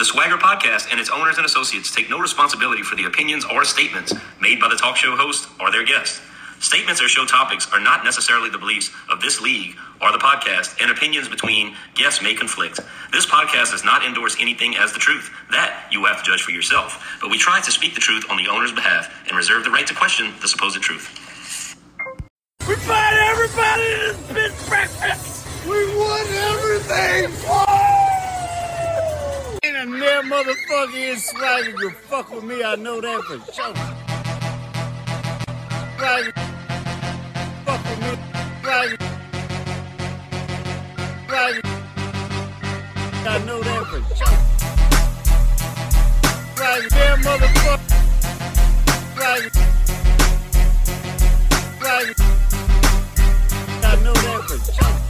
The Swagger Podcast and its owners and associates take no responsibility for the opinions or statements made by the talk show host or their guests. Statements or show topics are not necessarily the beliefs of this league or the podcast, and opinions between guests may conflict. This podcast does not endorse anything as the truth. That you have to judge for yourself. But we try to speak the truth on the owner's behalf and reserve the right to question the supposed truth. We fight everybody in this bitch breakfast. We won everything. A near motherfucker is swagger can fuck with me. I know that for sure. Swagger, fuck with me. Swagger, swagger. I know that for sure. Swagger, near motherfucker. Swagger, swagger. I know that for sure.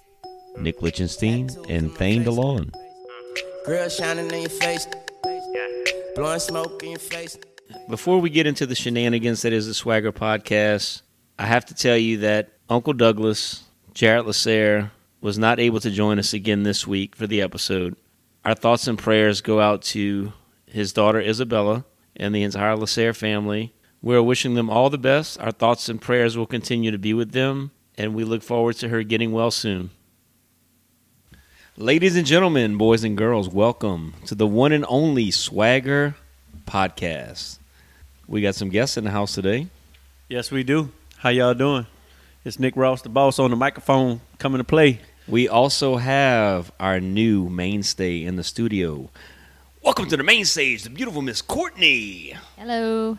Nick Lichtenstein and Thane DeLon. Grill shining in your face. Blowing smoke in your face. Before we get into the shenanigans that is the Swagger Podcast, I have to tell you that Uncle Douglas, Jarrett Lasser, was not able to join us again this week for the episode. Our thoughts and prayers go out to his daughter Isabella and the entire Lasser family. We're wishing them all the best. Our thoughts and prayers will continue to be with them, and we look forward to her getting well soon. Ladies and gentlemen, boys and girls, welcome to the one and only Swagger Podcast. We got some guests in the house today. Yes, we do. How y'all doing? It's Nick Ross, the boss, on the microphone, coming to play. We also have our new mainstay in the studio. Welcome to the main stage, the beautiful Miss Courtney. Hello.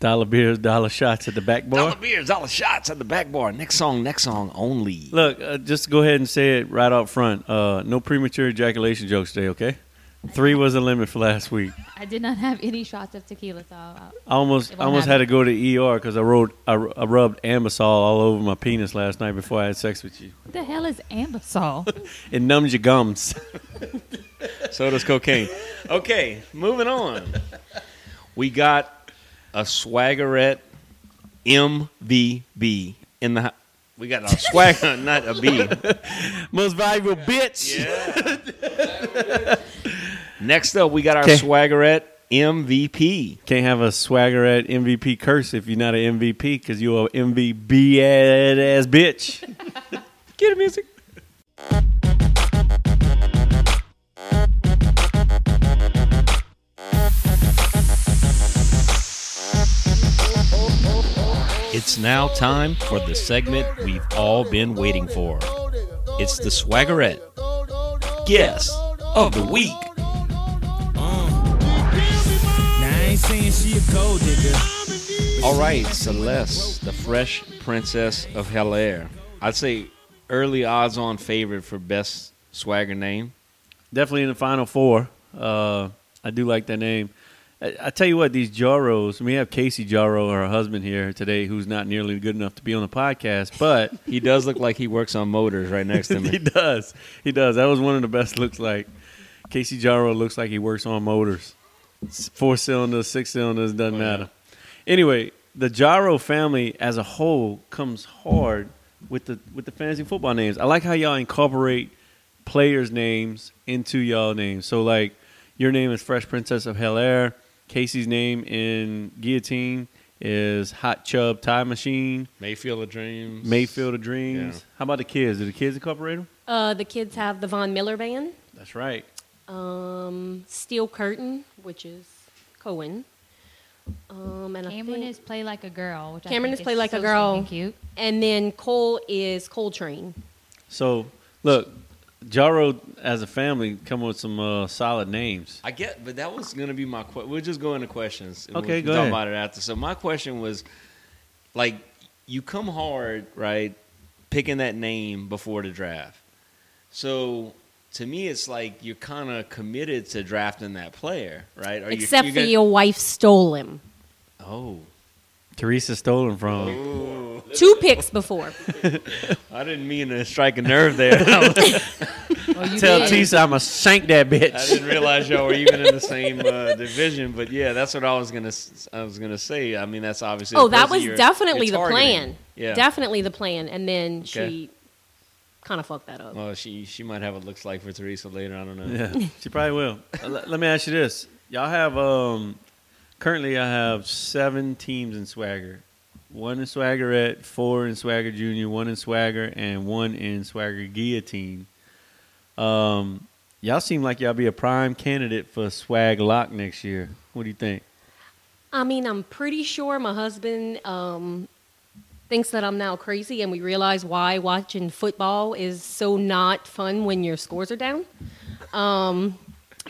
Dollar beers, dollar shots at the back bar. Dollar beers, dollar shots at the back bar. Next song, next song only. Look, uh, just go ahead and say it right out front. Uh, no premature ejaculation jokes today, okay? Three was the limit for last week. I did not have any shots of tequila, so I'll, I almost, I almost had to go to ER because I, wrote, I, I rubbed Anbesol all over my penis last night before I had sex with you. what the hell is Anbesol? It numbs your gums. So does cocaine. Okay, moving on. We got a swaggerette MVB in the. We got a swagger, not a B. Most valuable bitch. Next up, we got our Okay. swaggerette MVP. Can't have a swagger at MVP curse if you're not an MVP because you're an MVP ass bitch. Get it, music. It's now time for the segment we've all been waiting for. It's the Swaggerette Guess of the Week. Now I ain't saying she a gold digger. All right, Celeste, the fresh princess of Hell Air. I'd say early odds on favorite for best swagger name. Definitely in the final four. Uh, I do like that name. I, I tell you what, these Jaros, we have Casey Jaro, her husband, here today, who's not nearly good enough to be on the podcast, but He does look like he works on motors right next to me. he does. He does. That was one of the best looks like. Casey Jaro looks like he works on motors. Four cylinders, six cylinders, doesn't oh, matter. Anyway, the Jaro family as a whole comes hard with the with the fantasy football names. I like how y'all incorporate players' names into y'all names. So like your name is Fresh Princess of Hell Air. Casey's name in Guillotine is Hot Chub Time Machine. Mayfield of Dreams. Mayfield of Dreams. Yeah. How about the kids? Did the kids incorporate them? Uh, the kids have the Von Miller Band, That's right. um, Steel Curtain, which is Cohen, um, and I Cameron think, is play like a girl, which Cameron I is think Play Like a Girl. Cute. and then Cole is Coltrane. So look, Jaro as a family come with some uh, solid names. I get, but that was gonna be my. Que- we'll just go into questions. and Okay, we'll go talk ahead. about it after. So my question was, like, you come hard, right? Picking that name before the draft. So to me, it's like you're kind of committed to drafting that player, right? Or you- Except you're for gonna- your wife stole him. Oh, Teresa stolen from. Two picks before. I didn't mean to strike a nerve there. You Tell did. Teresa I'm gonna shank that bitch. I didn't realize y'all were even in the same uh, division, but yeah, that's what I was gonna. s- I was gonna say. I mean, that's obviously. Oh, that was you're- definitely you're the plan. Yeah. Definitely the plan. And then Okay. she kind of fucked that up. Well, she she might have what looks like for Teresa later. I don't know. Yeah, she probably will. Uh, let, let me ask you this: Y'all have um, currently I have seven teams in Swagger. One in Swaggerette, four in Swagger Junior, one in Swagger, and one in Swagger Guillotine. Um, y'all seem like y'all be a prime candidate for Swag Lock next year. What do you think? I mean, I'm pretty sure my husband um, thinks that I'm now crazy, and we realize why watching football is so not fun when your scores are down. Um,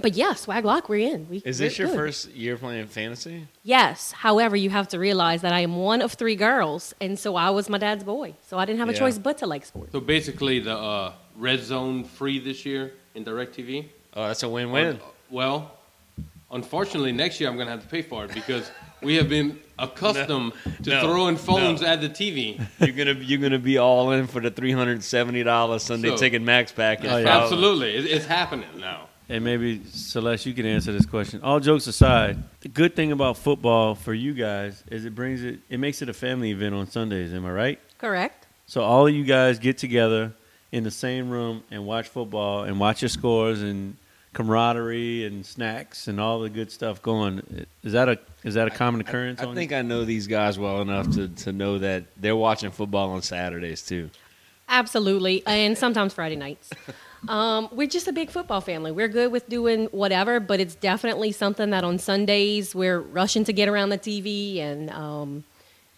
but yeah, swag lock, we're in. We, Is this your good. first year playing fantasy? Yes. However, you have to realize that I am one of three girls, and so I was my dad's boy, so I didn't have a Yeah. choice but to like sports. So basically, the uh, red zone free this year in DirecTV. Oh, that's a win-win. Uh, well, unfortunately, next year I'm going to have to pay for it because we have been accustomed to no, throwing phones no. at the TV. you're gonna you're gonna be all in for the three hundred seventy dollars Sunday So- Ticket Max package. Oh, yeah. Absolutely, it, it's happening now. And maybe Celeste, you can answer this question. All jokes aside, the good thing about football for you guys is it brings it, it makes it a family event on Sundays. Am I right? Correct. So all of you guys get together in the same room and watch football and watch your scores and camaraderie and snacks and all the good stuff going. Is that a is that a common occurrence? I on think I know these guys well enough to, to know that they're watching football on Saturdays too. Absolutely, and sometimes Friday nights. Um, we're just a big football family. We're good with doing whatever, but it's definitely something that on Sundays we're rushing to get around the TV, and um,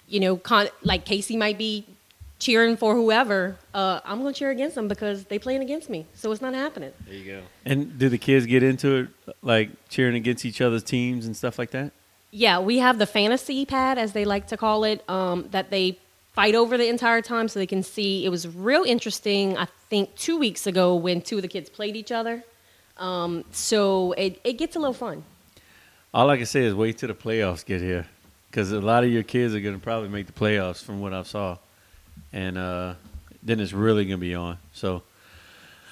you know, con- like Casey might be cheering for whoever. Uh, I'm going to cheer against them because they playing against me, so it's not happening. There you go. And do the kids get into it, like cheering against each other's teams and stuff like that? Yeah, we have the fantasy pad, as they like to call it, um, that they fight over the entire time so they can see. It was real interesting, I think, two weeks ago when two of the kids played each other. Um, so it, it gets a little fun. All I can say is wait till the playoffs get here, because a lot of your kids are going to probably make the playoffs from what I saw, and uh, then it's really going to be on. So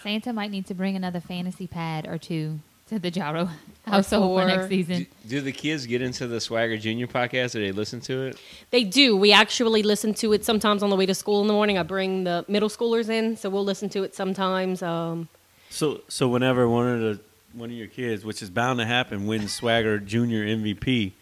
Santa might need to bring another fantasy pad or two to the Jaro household for four. next season. Do, do the kids get into the Swagger Junior podcast? Do they listen to it? They do. We actually listen to it sometimes on the way to school in the morning. I bring the middle schoolers in, so we'll listen to it sometimes. Um, So so whenever one of the one of your kids, which is bound to happen, wins Swagger Junior MVP,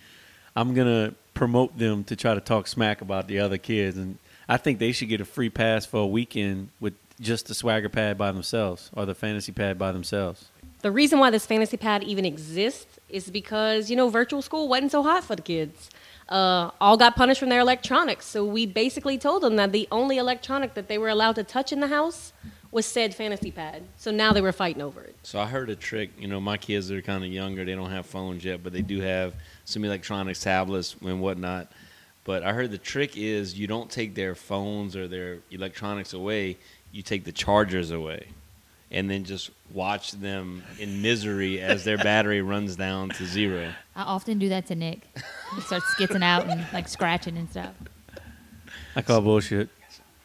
I'm gonna promote them to try to talk smack about the other kids, and I think they should get a free pass for a weekend with just the Swagger pad by themselves or the fantasy pad by themselves. The reason why this fantasy pad even exists is because you know virtual school wasn't so hot for the kids. Uh, all got punished from their electronics, so we basically told them that the only electronic that they were allowed to touch in the house was said fantasy pad. So now they were fighting over it. So I heard a trick. You know, my kids are kind of younger. They don't have phones yet, but they do have some electronics, tablets, and whatnot. But I heard the trick is you don't take their phones or their electronics away. You take the chargers away, and then just watch them in misery as their battery runs down to zero. I often do that to Nick. He starts skitzing out and like scratching and stuff. I call bullshit.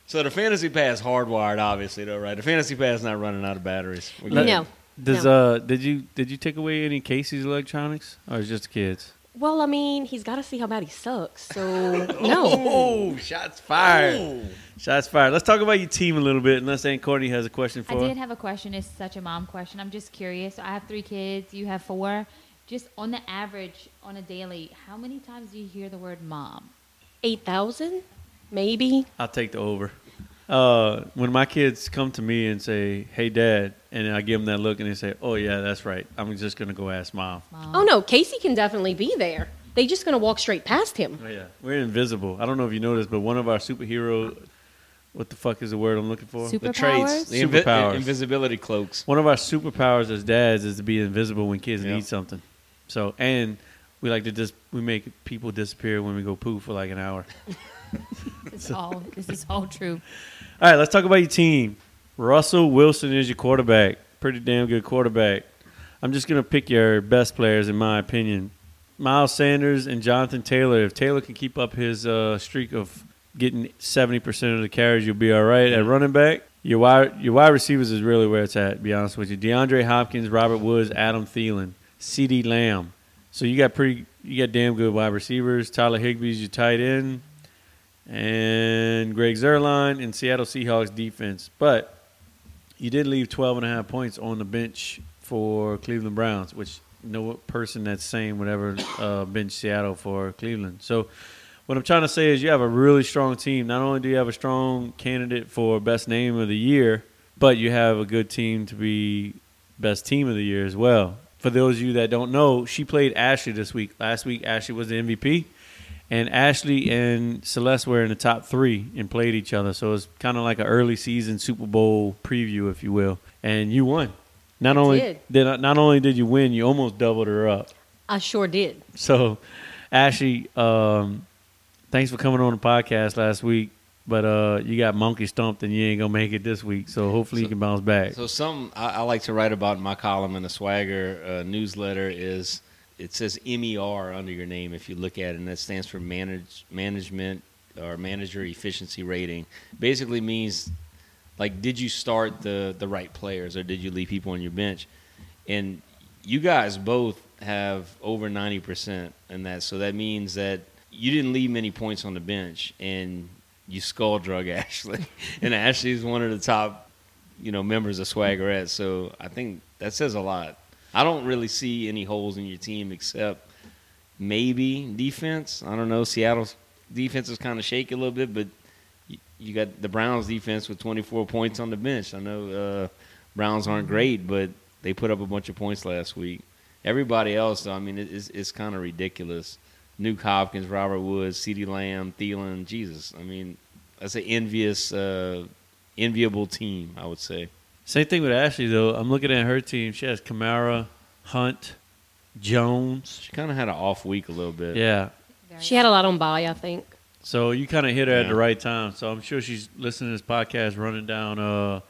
So the fantasy pad's hardwired, obviously, though, right? The fantasy pad's not running out of batteries. We're Let- good. No. Does No. uh did you did you take away any Casey's electronics or is just the kids? Well, I mean, he's got to see how bad he sucks. So no. Oh, shots fired! Oh. Shots fired. Let's talk about your team a little bit. Unless Aunt Courtney has a question for. I her. did have a question. It's such a mom question. I'm just curious. I have three kids. You have four. Just on the average, on a daily, how many times do you hear the word mom? Eight thousand, maybe. I'll take the over. Uh, when my kids come to me and say, "Hey, Dad," and I give them that look, and they say, "Oh yeah, that's right. I'm just gonna go ask mom." Mom. Oh no, Casey can definitely be there. They just gonna walk straight past him. Oh yeah, we're invisible. I don't know if you noticed, but one of our superhero, what the fuck is the word I'm looking for? Super- The traits, Superpowers? the invi- Superpowers. invisibility cloaks. One of our superpowers as dads is to be invisible when kids Yeah. need something. So, and we like to just we make people disappear when we go poo for like an hour. This is all. This is all true. All right, let's talk about your team. Russell Wilson is your quarterback. pretty damn good quarterback. I'm just gonna pick your best players in my opinion. Miles Sanders and Jonathan Taylor. If Taylor can keep up his uh, streak of getting 70% of the carries, you'll be all right. At running back, your wide your wide receivers is really where it's at. To be honest with you, DeAndre Hopkins, Robert Woods, Adam Thielen, CeeDee Lamb. So you got pretty, you got damn good wide receivers. Tyler Higbee's your tight end, and Greg Zuerlein in Seattle Seahawks defense. But you did leave 12 and a half points on the bench for Cleveland Browns, which no person that's saying whatever uh, bench Seattle for Cleveland. So what I'm trying to say is you have a really strong team. Not only do you have a strong candidate for best name of the year, but you have a good team to be best team of the year as well. For those of you that don't know, she played Ashley this week. Last week, Ashley was the MVP, and Ashley and Celeste were in the top three and played each other. So it's kind of like an early season Super Bowl preview, if you will. And you won. Not only did. did not only did you win, you almost doubled her up. I sure did. So, Ashley, um, thanks for coming on the podcast last week. But uh, you got monkey stumped, and you ain't gonna make it this week. So hopefully you can bounce back. So something I, I like to write about in my column in the Swagger uh, newsletter is it says MER under your name if you look at it, and that stands for manage management or manager efficiency rating. Basically means like did you start the the right players or did you leave people on your bench? And you guys both have over ninety percent in that, so that means that you didn't leave many points on the bench and you skull drug Ashley. and Ashley is one of the top, you know, members of Swaggerette. So I think that says a lot. I don't really see any holes in your team except maybe defense. I don't know. Seattle's defense is kind of shaky a little bit, but you, got the Browns defense with 24 points on the bench. I know uh, Browns aren't great, but they put up a bunch of points last week. Everybody else, though, I mean, it's, it's kind of ridiculous. Nuk Hopkins, Robert Woods, CeeDee Lamb, Thielen, Jesus. I mean, that's an envious, uh, enviable team, I would say. Same thing with Ashley though. I'm looking at her team. She has Kamara, Hunt, Jones. She kind of had an off week a little bit. Yeah. She had a lot on bye, I think. So you kind of hit her at the right time. So I'm sure she's listening to this podcast, running down uh,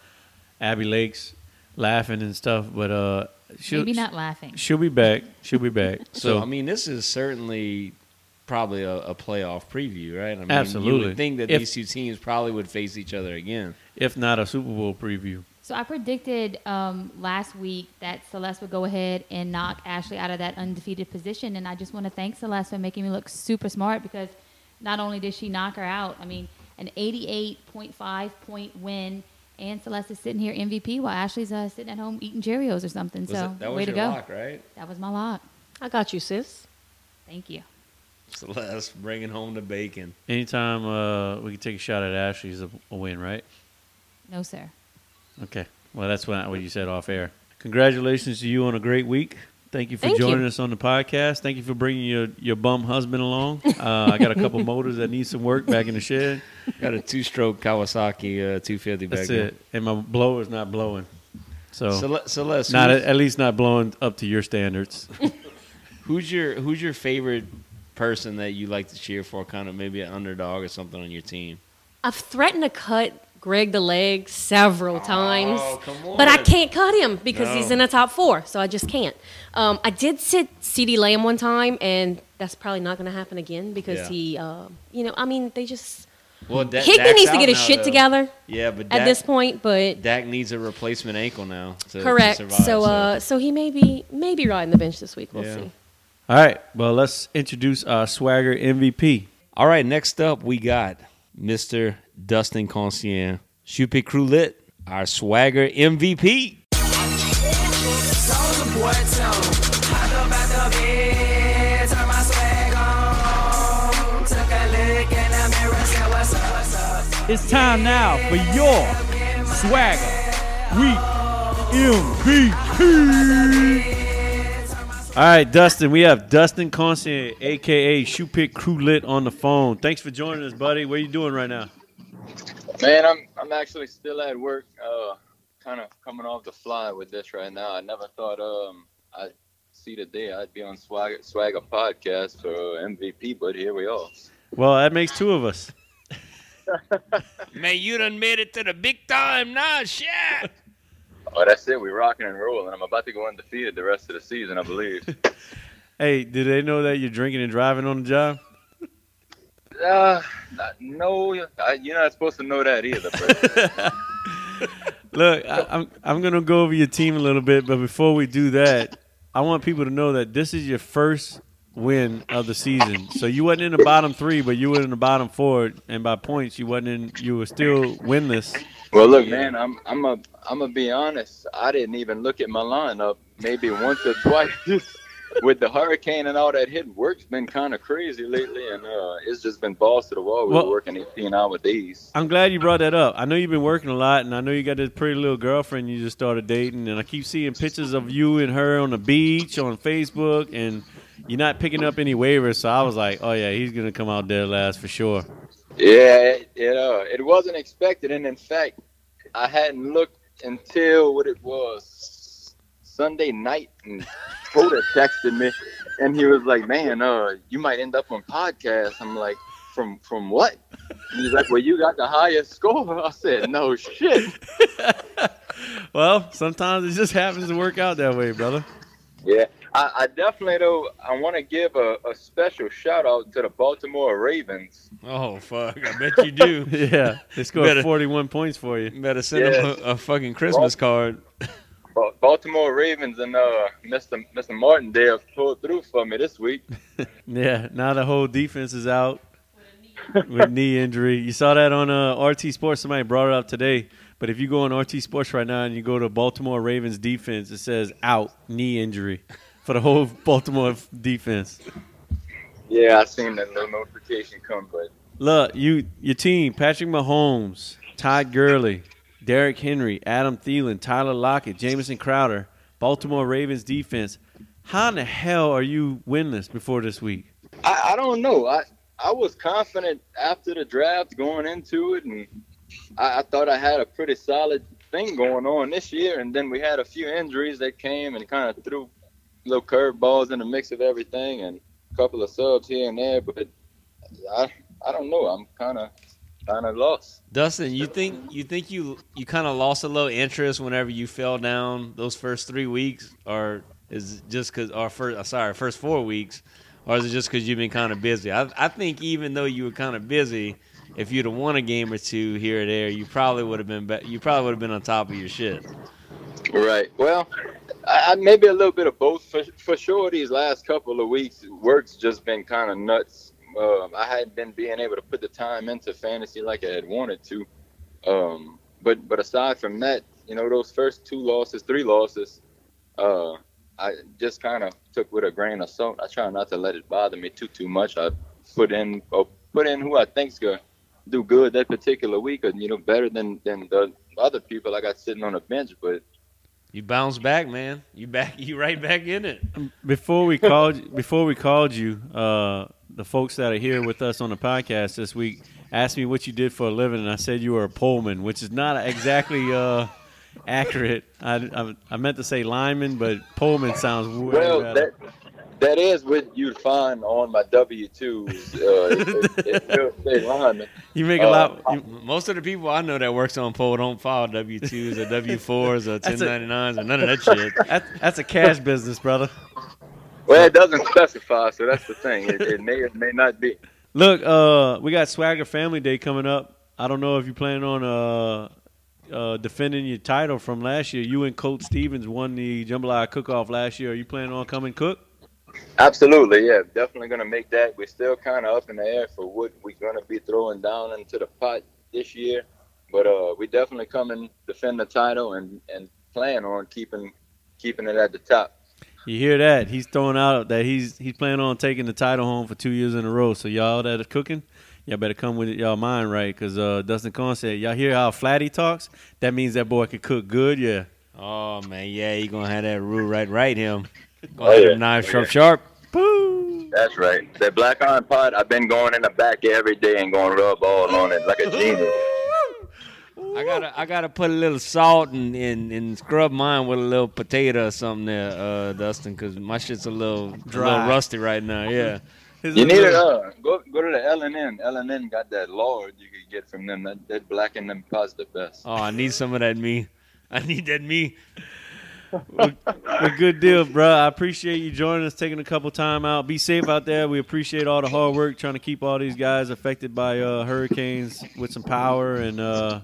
Abby Lakes, laughing and stuff. But uh, she'll Maybe not laughing. she'll be back. She'll be back. So, So, I mean, this is certainly probably a, a playoff preview, right? I mean, You would think that If- these two teams probably would face each other again. if not a Super Bowl preview, So I predicted um, last week that Celeste would go ahead and knock Ashley out of that undefeated position, and I just want to thank Celeste for making me look super smart because not only did she knock her out, I mean, an 88.5 point win, and Celeste is sitting here MVP while Ashley's uh, sitting at home eating Cheerios or something. Was so that, that was way your to go. lock, right? That was my lock. I got you, sis. Thank you. Celeste bringing home the bacon. anytime uh, we can take a shot at Ashley's a, a win, right? No, sir. Okay. Well, that's what, what you said off air. Congratulations to you on a great week. Thank you for Thank joining you. us on the podcast. Thank you for bringing your, your bum husband along. Uh, I got a couple motors that need some work back in the shed. Got a two-stroke Kawasaki uh, 250 back That's there. it. And my blower's not blowing. So, Cele- Celeste, not at, at least not blowing up to your standards. who's your who's your favorite person that you like to cheer for? Kind of maybe an underdog or something on your team. I've threatened to cut Greg the leg several times, Oh, come but I can't cut him because No. he's in the top four, so I just can't. Um, I did sit CeeDee Lamb one time, and that's probably not going to happen again because Yeah. he, uh, you know, I mean, they just Well, Da- Higbee Dak's needs to get his now, shit though. together Yeah, but at this point, but Dak needs a replacement ankle now. To, to correct. survive, so, uh, so he may be maybe riding the bench this week. We'll Yeah. see. All right. Well, let's introduce our swagger MVP. All right, next up we got Mr. Dustin Concien, Crew Lit, our swagger MVP. It's time now for your swagger week MVP. All right, Dustin. We have Dustin Constant, aka Shoe Pick Crew Lit, on the phone. Thanks for joining us, buddy. What are you doing right now? Man, I'm I'm actually still at work, uh, kind of coming off the fly with this right now. I never thought um I'd see the day I'd be on Swagger Swagger podcast for MVP, but here we are. Well, that makes two of us. Man, you done made it to the big time now, shit. Oh, that's it. We're rocking and rolling. I'm about to go undefeated the rest of the season, I believe. Hey, do they know that you're drinking and driving on the job? uh, no, I, you're not supposed to know that either. But Look, I, I'm I'm gonna go over your team a little bit, but before we do that, I want people to know that this is your first win of the season. So you wasn't in the bottom three, but you were in the bottom four, and by points you wasn't in. You were still winless. well, look, man, I'm I'm a I'm gonna be honest. I didn't even look at my lineup maybe once or twice. With the hurricane and all that hit, work's been kind of crazy lately, and uh, it's just been balls to the wall. We're Well- working 18 hour days. I'm glad you brought that up. I know you've been working a lot, and I know you got this pretty little girlfriend you just started dating, and I keep seeing pictures of you and her on the beach on Facebook, and you're not picking up any waivers. So I was like, oh yeah, he's gonna come out dead last for sure. Yeah, it it, uh, it wasn't expected, and in fact, I hadn't looked until what it was Sunday night, and Coda texted me, and he was like, "Man, uh, you might end up on podcast." I'm like, "From from what?" And he's like, "Well, you got the highest score." I said, "No shit." Well, sometimes it just happens to work out that way, brother. Yeah, I, I definitely though I want to give a, a special shout out to the Baltimore Ravens. Oh fuck! I bet you do. yeah, they scored Better- 41 points for you. Better send Yeah. him a, a fucking Christmas card. Baltimore Ravens and uh, Mr. Mr. Martindale pulled through for me this week. Yeah, now the whole defense is out with knee injury. You saw that on uh, RT Sports. Somebody brought it up today. But if you go on RT Sports right now and you go to Baltimore Ravens defense, it says out knee injury for the whole Baltimore defense. Yeah, I seen that little notification come, but Look, you your team: Patrick Mahomes, Todd Gurley, Derrick Henry, Adam Thielen, Tyler Lockett, Jamison Crowder, Baltimore Ravens defense. How in the hell are you winless before this week? I, I don't know. I I was confident after the draft going into it, and I, I thought I had a pretty solid thing going on this year. And then we had a few injuries that came and kind of threw little curveballs in the mix of everything, and a couple of subs here and there. But I I don't know. I'm kind of kind of lost. Dustin, you think you think you you kind of lost a little interest whenever you fell down those first three weeks, or is it just because our first uh, sorry first four weeks, or is it just because you've been kind of busy? I I think even though you were kind of busy, if you'd have won a game or two here or there, you probably would have been be- you probably would have been on top of your shit. Right. Well, I, maybe a little bit of both. For, for sure, these last couple of weeks, work's just been kind of nuts. Um, I hadn't been being able to put the time into fantasy like I had wanted to. Um, but but aside from that, you know, those first two losses, three losses, uh, I just kind of took with a grain of salt. I try not to let it bother me too too much. I put in uh, put in who I think's gonna do good that particular week, or you know, better than than the other people I got sitting on the bench. But You bounce back, man. You back you right back in it. Before we called, before we called you, uh, the folks that are here with us on the podcast this week asked me what you did for a living, and I said you were a poleman, which is not exactly uh, accurate. I, I, I meant to say lineman, but poleman sounds way well, better. that that is what you'd find on my W twos. Uh, lineman. You make a Uh, lot. I- You, Most of the people I know that works on pole don't file W twos or W fours or That's a- 1099s or none of that shit. that, that's a cash business, brother. Well, it doesn't specify, so that's the thing. It, it may or may not be. Look, uh, we got Swagger Family Day coming up. I don't know if you plan on uh, uh, defending your title from last year. You and Coach Stevens won the Jambalaya Cook-Off last year. Are you planning on coming cook? Absolutely, yeah, definitely gonna make that. We're still kind of up in the air for what we're gonna be throwing down into the pot this year, but uh, we definitely come and defend the title and and plan on keeping keeping it at the top. You hear that? He's throwing out that he's he's planning on taking the title home for two years in a row. So y'all that are cooking, y'all better come with y'all mind right, because uh, Dustin Kahn said, y'all hear how flat he talks? That means that boy can cook good. Yeah. Oh man, yeah, he gonna have that rule right, right him. Gonna Oh, have yeah. them Oh, sharp, yeah. sharp. That's right. That black iron pot, I've been going in the back every day and going rub all on it like a genius. I gotta, I gotta put a little salt and, and, and scrub mine with a little potato or something there, uh, Dustin, because my shit's a little, a little Dry. rusty right now. Yeah. You need it. Uh, go go to the L and N. L and N got that lard you could get from them. That that black and them pots the best. Oh, I need some of that me. I need that me. Well, good deal, bro. I appreciate you joining us, taking a couple time out. Be safe out there. We appreciate all the hard work trying to keep all these guys affected by uh, hurricanes with some power, and uh,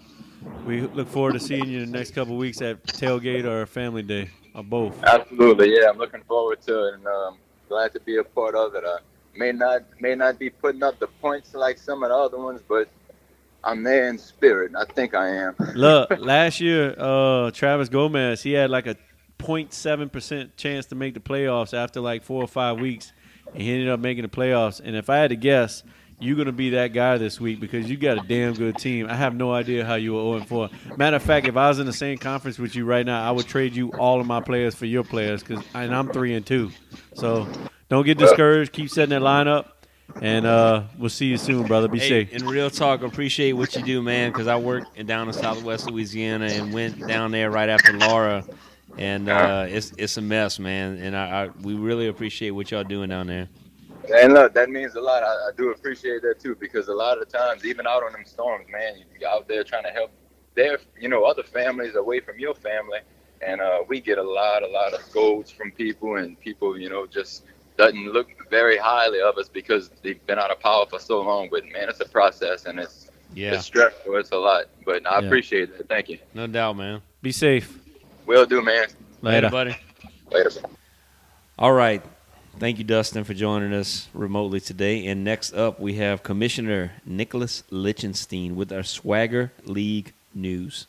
we look forward to seeing you in the next couple weeks at tailgate or family day or both. Absolutely, yeah. I'm looking forward to it, and um, glad to be a part of it. I may not may not be putting up the points like some of the other ones, but I'm there in spirit. I think I am. Look, last year, uh, Travis Gomez, he had like a 0.7 percent chance to make the playoffs after like four or five weeks, and he ended up making the playoffs. And if I had to guess, you're gonna be that guy this week because you got a damn good team. I have no idea how you were 0 4. Matter of fact, if I was in the same conference with you right now, I would trade you all of my players for your players because and I'm three and two. So don't get discouraged. Keep setting that lineup. And uh, we'll see you soon, brother. Be Hey, safe. in real talk, appreciate what you do, man. Because I worked in down in Southwest Louisiana and went down there right after Laura, and uh, it's it's a mess, man. And I, I we really appreciate what y'all doing down there. And look, that means a lot. I, I do appreciate that too, because a lot of the times, even out on them storms, man, you're out there trying to help their, you know, other families away from your family, and uh, we get a lot, a lot of scolds from people, and people, you know, just doesn't look very highly of us because they've been out of power for so long. But man, it's a process, and it's Yeah, it's stressful. It's a lot, but I Yeah. appreciate it. Thank you. no doubt, man. Be safe. Will do, man. Later. buddy. Later. All right. Thank you, Dustin, for joining us remotely today. And next up, we have Commissioner Nicholas Lichtenstein with our Swagger League news.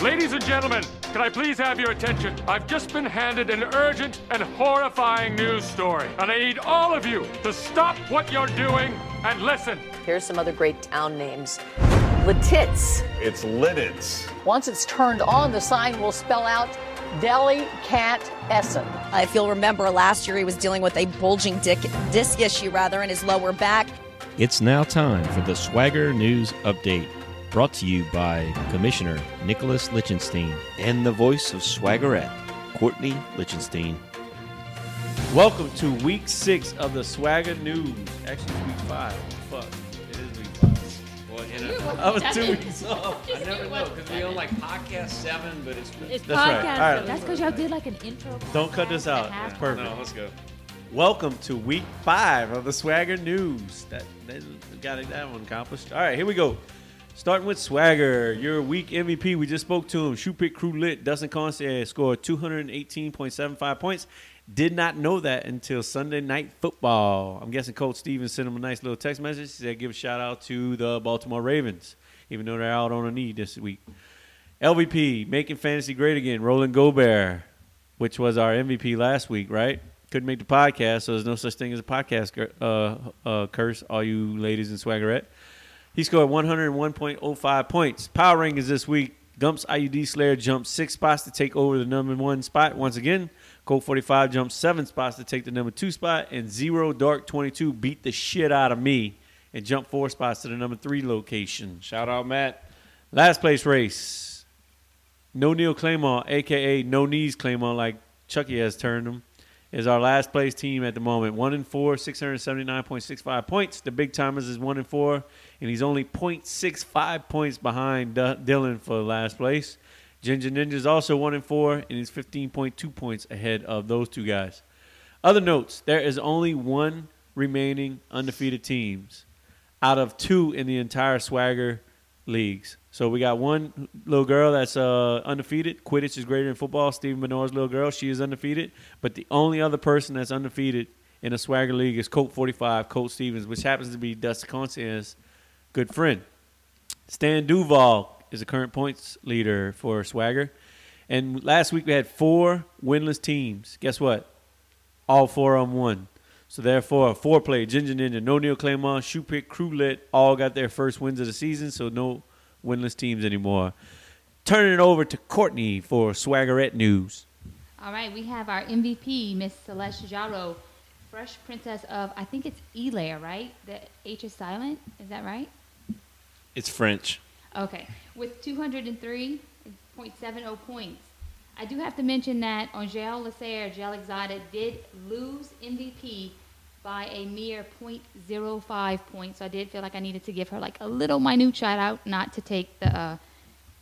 Ladies and gentlemen, can I please have your attention? I've just been handed an urgent and horrifying news story, and I need all of you to stop what you're doing and listen. Here's some other great town names. Lititz. It's Lidditz. Once it's turned on, the sign will spell out Deli Cat Essen. If you'll remember, last year he was dealing with a bulging dick, disc issue rather in his lower back. It's now time for the Swagger News Update, brought to you by Commissioner Nicholas Lichtenstein and the voice of Swaggerette, Courtney Lichtenstein. Welcome to week six of the Swagger News. Actually, it's week five. Fuck. It is week five. Well, I was two weeks off. I never know because we on like podcast seven, but it's It's That's right. podcast. All right. That's because y'all did like an intro. Don't cut this out. podcast. It's perfect. no. Let's go. Welcome to week five of the Swagger News. That, that got that one accomplished. All right, here we go. Starting with Swagger, your week MVP. We just spoke to him. Shoot pick crew lit. Dustin Concierge scored 218.75 points. Did not know that until Sunday night football. I'm guessing Coach Stevens sent him a nice little text message. He said, give a shout out to the Baltimore Ravens, even though they're out on a knee this week. LVP, making fantasy great again. Roland Gobert, which was our MVP last week, right? Couldn't make the podcast, so there's no such thing as a podcast uh, uh, curse, all you ladies in Swaggerette. He scored 101.05 points. Power rankings this week. Gumps IUD Slayer jumped six spots to take over the number one spot once again. Colt 45 jumped seven spots to take the number two spot. And Zero Dark 22 beat the shit out of me and jumped four spots to the number three location. Shout out, Matt. Last place race. No Neil Claymont, aka No Knees Claymont, like Chucky has turned him, is our last place team at the moment. One and four, 679.65 points. The big timers is one and four, and he's only 0.65 points behind D- Dylan for last place. Ginger Ninja's also one and four, and he's 15.2 points ahead of those two guys. Other notes: there is only one remaining undefeated teams out of two in the entire Swagger leagues. So we got one little girl that's uh, undefeated. Quidditch is greater than football. Stephen Menor's little girl, she is undefeated. But the only other person that's undefeated in a Swagger league is Colt 45, Colt Stevens, which happens to be Dusty Concierge's good friend. Stan Duval is the current points leader for Swagger. And last week we had four winless teams. Guess what? All four them won. So therefore, four play Ginger Ninja, No Neil Claymont, Shoe Pick, Crew Lit, all got their first wins of the season. So no winless teams anymore. Turning it over to Courtney for Swaggerette News. All right, we have our MVP, Miss Celeste Jaro, Fresh Princess of, I think it's Elair, right? The H is silent. Is that right? It's French. Okay, with 203.70 points. I do have to mention that Angel Lasser, Gel Exotic, did lose MVP by a mere 0.05 points. So I did feel like I needed to give her like a little minute shout out, not to take the uh,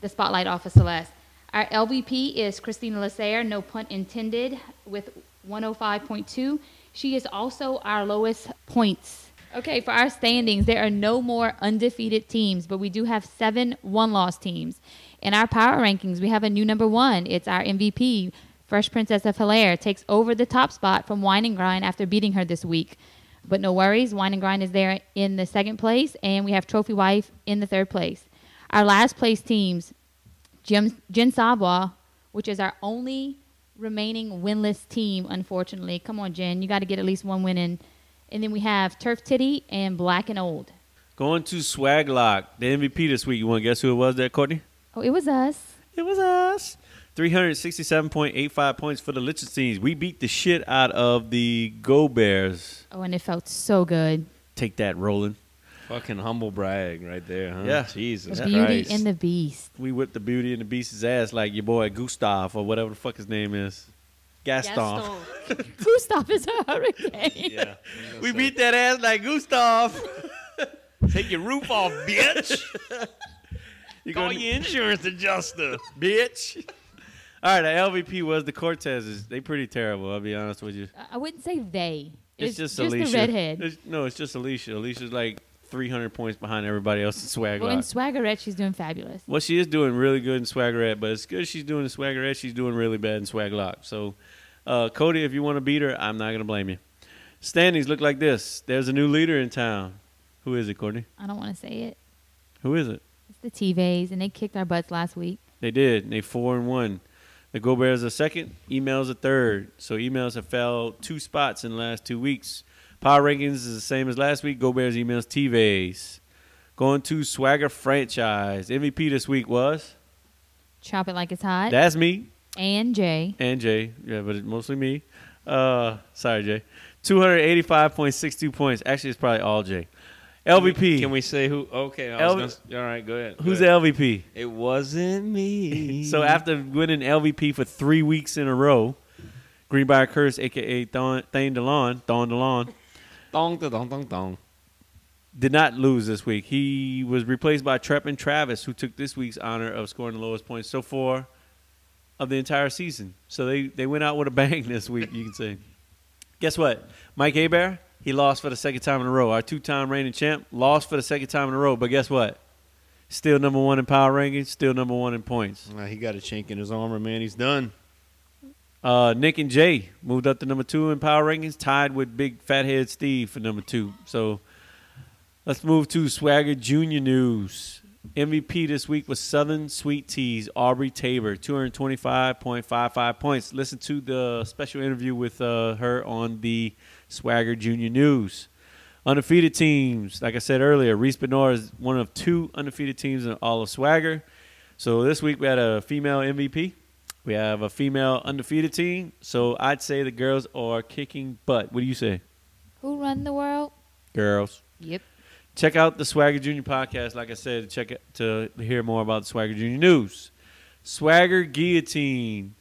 the spotlight off of Celeste. Our LVP is Christina Lasser, no punt intended, with 105.2. She is also our lowest points. Okay, for our standings, there are no more undefeated teams, but we do have seven one loss teams. In our power rankings, we have a new number one. It's our MVP, Fresh Princess of Hilaire, takes over the top spot from Wine and Grind after beating her this week. But no worries, Wine and Grind is there in the second place, and we have Trophy Wife in the third place. Our last place teams, Jim, Jen Savoy, which is our only remaining winless team, unfortunately. Come on, Jen, you got to get at least one win in. And then we have Turf Titty and Black and Old. Going to Swag Lock, the MVP this week. You want to guess who it was there, Courtney? Oh, it was us. It was us. 367.85 points for the Lichtensteins. We beat the shit out of the Go Bears. Oh, and it felt so good. Take that, Roland. Fucking humble brag right there, huh? Yeah. Jesus The Beauty Christ. and the Beast. We whipped the Beauty and the Beast's ass like your boy Gustav or whatever the fuck his name is. Gaston. Gustav is a hurricane. Yeah. We beat that ass like Gustav. Take your roof off, bitch. You Call gonna- your insurance adjuster. bitch. All right, the LVP was the Cortezes. They pretty terrible. I'll be honest with you. I wouldn't say they. It's, just, just Alicia. the redhead. It's- no, it's just Alicia. Alicia's like 300 points behind everybody else in swag. Well, in Lock. Swaggerette, she's doing fabulous. Well, she is doing really good in Swaggerette, but as good as she's doing in Swaggerette, she's doing really bad in Swag Lock. So, uh, Cody, if you want to beat her, I'm not going to blame you. Standings look like this. There's a new leader in town. Who is it, Courtney? I don't want to say it. Who is it? It's the T-Vays, and they kicked our butts last week. They did. They four and one. The Go Bears are second. Emails are third. So emails have fell two spots in the last two weeks. Power rankings is the same as last week. Go Bears emails TVs. Going to Swagger franchise. MVP this week was Chop it like it's hot. that's me and Jay. and Jay. Yeah, but it's mostly me. Uh, sorry, Jay. Two hundred eighty-five point six two points. Actually, it's probably all Jay. LVP. Can we say who? Okay, I L- was gonna, all right, go ahead. go Who's ahead. the LVP? It wasn't me. So after winning LVP for three weeks in a row, Greenbrier Curse, aka Thon, Thane DeLon, Thon DeLon, dong, da, dong, dong, dong. did not lose this week. He was replaced by Trepin Travis, who took this week's honor of scoring the lowest points so far of the entire season. So they, they went out with a bang this week, you can say. Guess what? Mike Abear, he lost for the second time in a row. Our two time reigning champ lost for the second time in a row. But guess what? Still number one in power rankings, still number one in points. Uh, he got a chink in his armor, man. He's done. Uh, Nick and Jay moved up to number two in power rankings, tied with Big Fathead Steve for number two. So let's move to Swagger Junior news. MVP this week was Southern Sweet Teas, Aubrey Tabor, 225.55 points. Listen to the special interview with uh, her on the Swagger Junior News. Undefeated teams, like I said earlier, Reese Benoit is one of two undefeated teams in all of Swagger. So this week we had a female MVP. We have a female undefeated team. So I'd say the girls are kicking butt. What do you say? Who run the world? Girls. Yep. Check out the Swagger Junior podcast. Like I said, to check it to hear more about the Swagger Junior news. Swagger Guillotine.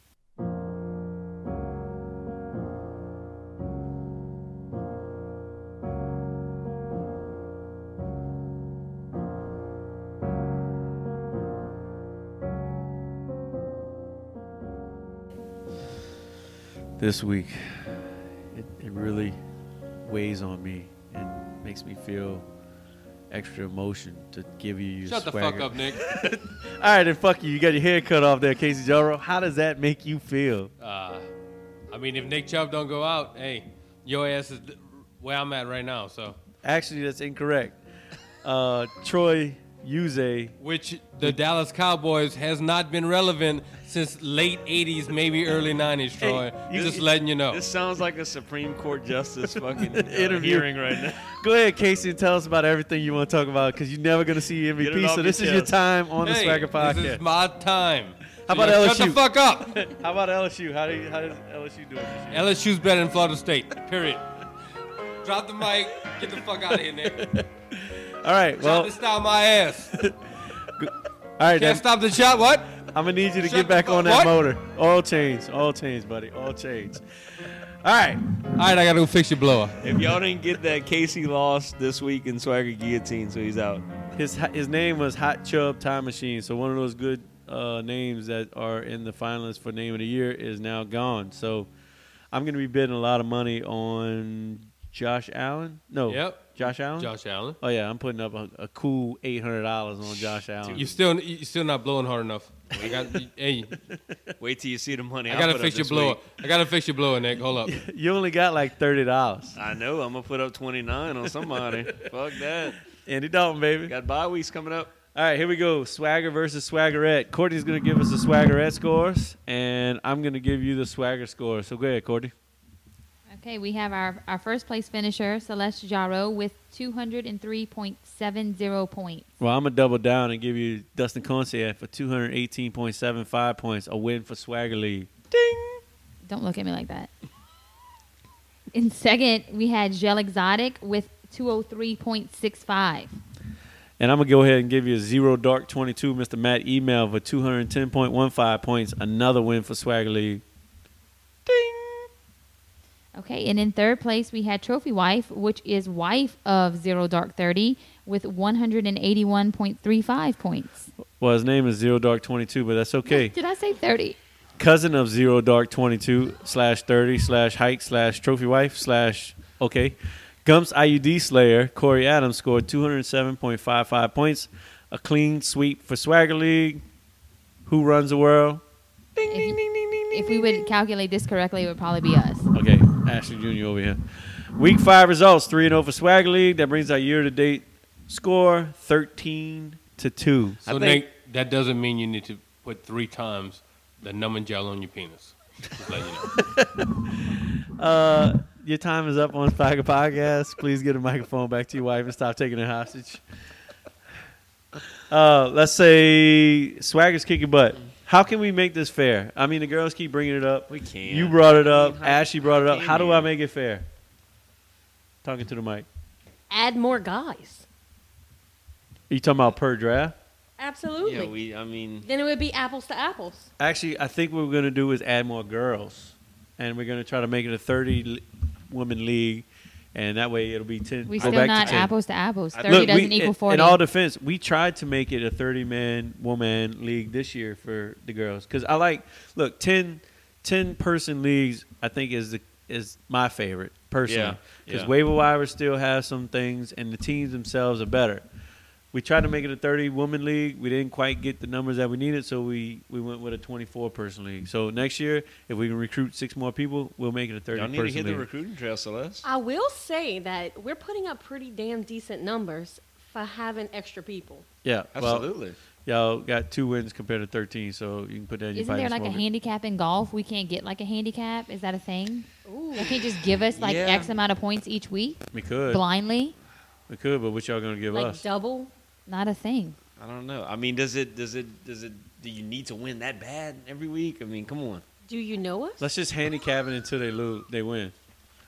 This week, it, it really weighs on me and makes me feel extra emotion to give you your Shut the fuck up, Nick. All right, then fuck you. You got your hair cut off there, Casey Jaro. How does that make you feel? Uh, I mean, if Nick Chubb don't go out, hey, your ass is where I'm at right now. So, Actually, that's incorrect. Uh, Troy Uze. which the Dallas Cowboys has not been relevant since late '80s, maybe early '90s. Troy, you- just letting you know. This sounds like a Supreme Court justice fucking uh, Interview. hearing right now. Go ahead, Casey, and tell us about everything you want to talk about because you're never going to see your Get it MVP. So this is your time on the Swagger Podcast. This is my time. How about LSU? Shut the fuck up. How about LSU? How do you, how does LSU do it? this year? LSU's better than Florida State. Period. Drop the mic. Get the fuck out of here, Nick. All right, Well, to stop my ass. all right. Can't stop the shot. What? I'm gonna need you to Shut get back on that what? motor. All change, all change, buddy, all change. All All right. All right, I gotta go fix your blower. If y'all didn't get that, Casey lost this week in Swagger Guillotine, so he's out. His his name was Hot Chub Time Machine. So one of those good uh, names that are in the finalists for name of the year is now gone. So I'm going to be bidding a lot of money on Josh Allen. No. Yep. Josh Allen. Josh Allen. Oh yeah, I'm putting up a, a cool eight hundred dollars on Josh Allen. You still you still not blowing hard enough. I got, hey, Wait till you see the money. I I'll gotta put up fix your this blower. week. I gotta fix your blower, Nick. Hold up. You only got like thirty dollars. I know. I'm gonna put up 29 on somebody. Fuck that. Andy Dalton, baby. Got bye weeks coming up. All right, here we go. Swagger versus Swaggerette. Courtney's going to give us the Swaggerette scores, and I'm going to give you the Swagger score. So go ahead, Courtney. Okay, we have our, our first place finisher, Celeste Jarreau, with 203.70 points. Well, I'm going to double down and give you Dustin Concierge for 218.75 points, a win for Swagger League. Ding! Don't look at me like that. In second, we had Gel Exotic with 203.65. And I'm going to go ahead and give you a Zero Dark 22, Mr. Matt Email for 210.15 points, another win for Swagger League. Okay, and in third place, we had Trophy Wife, which is wife of Zero Dark 30, with 181.35 points. Well, his name is Zero Dark 22, but that's okay. Did I say 30? cousin of Zero Dark 22 slash 30 slash Hike slash Trophy Wife slash okay. Gumps IUD Slayer Corey Adams scored 207.55 points, a clean sweep for Swagger League. Who runs the world? If, if we would calculate this correctly, it would probably be us. Okay, Ashley Jr. over here. Week five results: three and zero for Swagger League. That brings our year-to-date score 13 to two. So Nick, that doesn't mean you need to put three times the numbing gel on your penis. Just let you know. Uh, your time is up on Swagger Podcast. Please get a microphone back to your wife and stop taking her hostage. Uh, let's say Swagger's kicking butt. How can we make this fair? I mean, the girls keep bringing it up. We can't. You brought it up. I mean, how- Ashley brought it up. How do? I make it fair? Talking to the mic. Add more guys. Are you talking about per draft? Absolutely. Yeah, we. I mean, then it would be apples to apples. Actually, I think what we're going to do is add more girls, and we're going to try to make it a thirty woman league, and that way it'll be 10. We go still back to not 10. apples to apples. 30 Look, doesn't we- equal in- 40. In all defense, we tried to make it a 30 man woman league this year for the girls because I like look 10, 10 person leagues. I think is the is my favorite personally Yeah, because yeah. waiver wire still has some things and the teams themselves are better. We tried to make it a 30 woman league. We didn't quite get the numbers that we needed, so we, we went with a 24 person league. So next year, if we can recruit six more people, we'll make it a 30 y'all need person to hit league. the recruiting trail, Celeste. I will say that we're putting up pretty damn decent numbers for having extra people. Yeah, well, Absolutely. y'all got two wins compared to 13, so you can put that in your Isn't there fighting like a handicap in golf? We can't get like a handicap. Is that a thing? They can't just give us like Yeah. X amount of points each week We could. blindly. We could, but what y'all gonna give Like us? double? Not a thing. I don't know. I mean, does it? Does it? Does it? Do you need to win that bad every week? I mean, come on. Do you know us? Let's just handicap it until they lose. They win.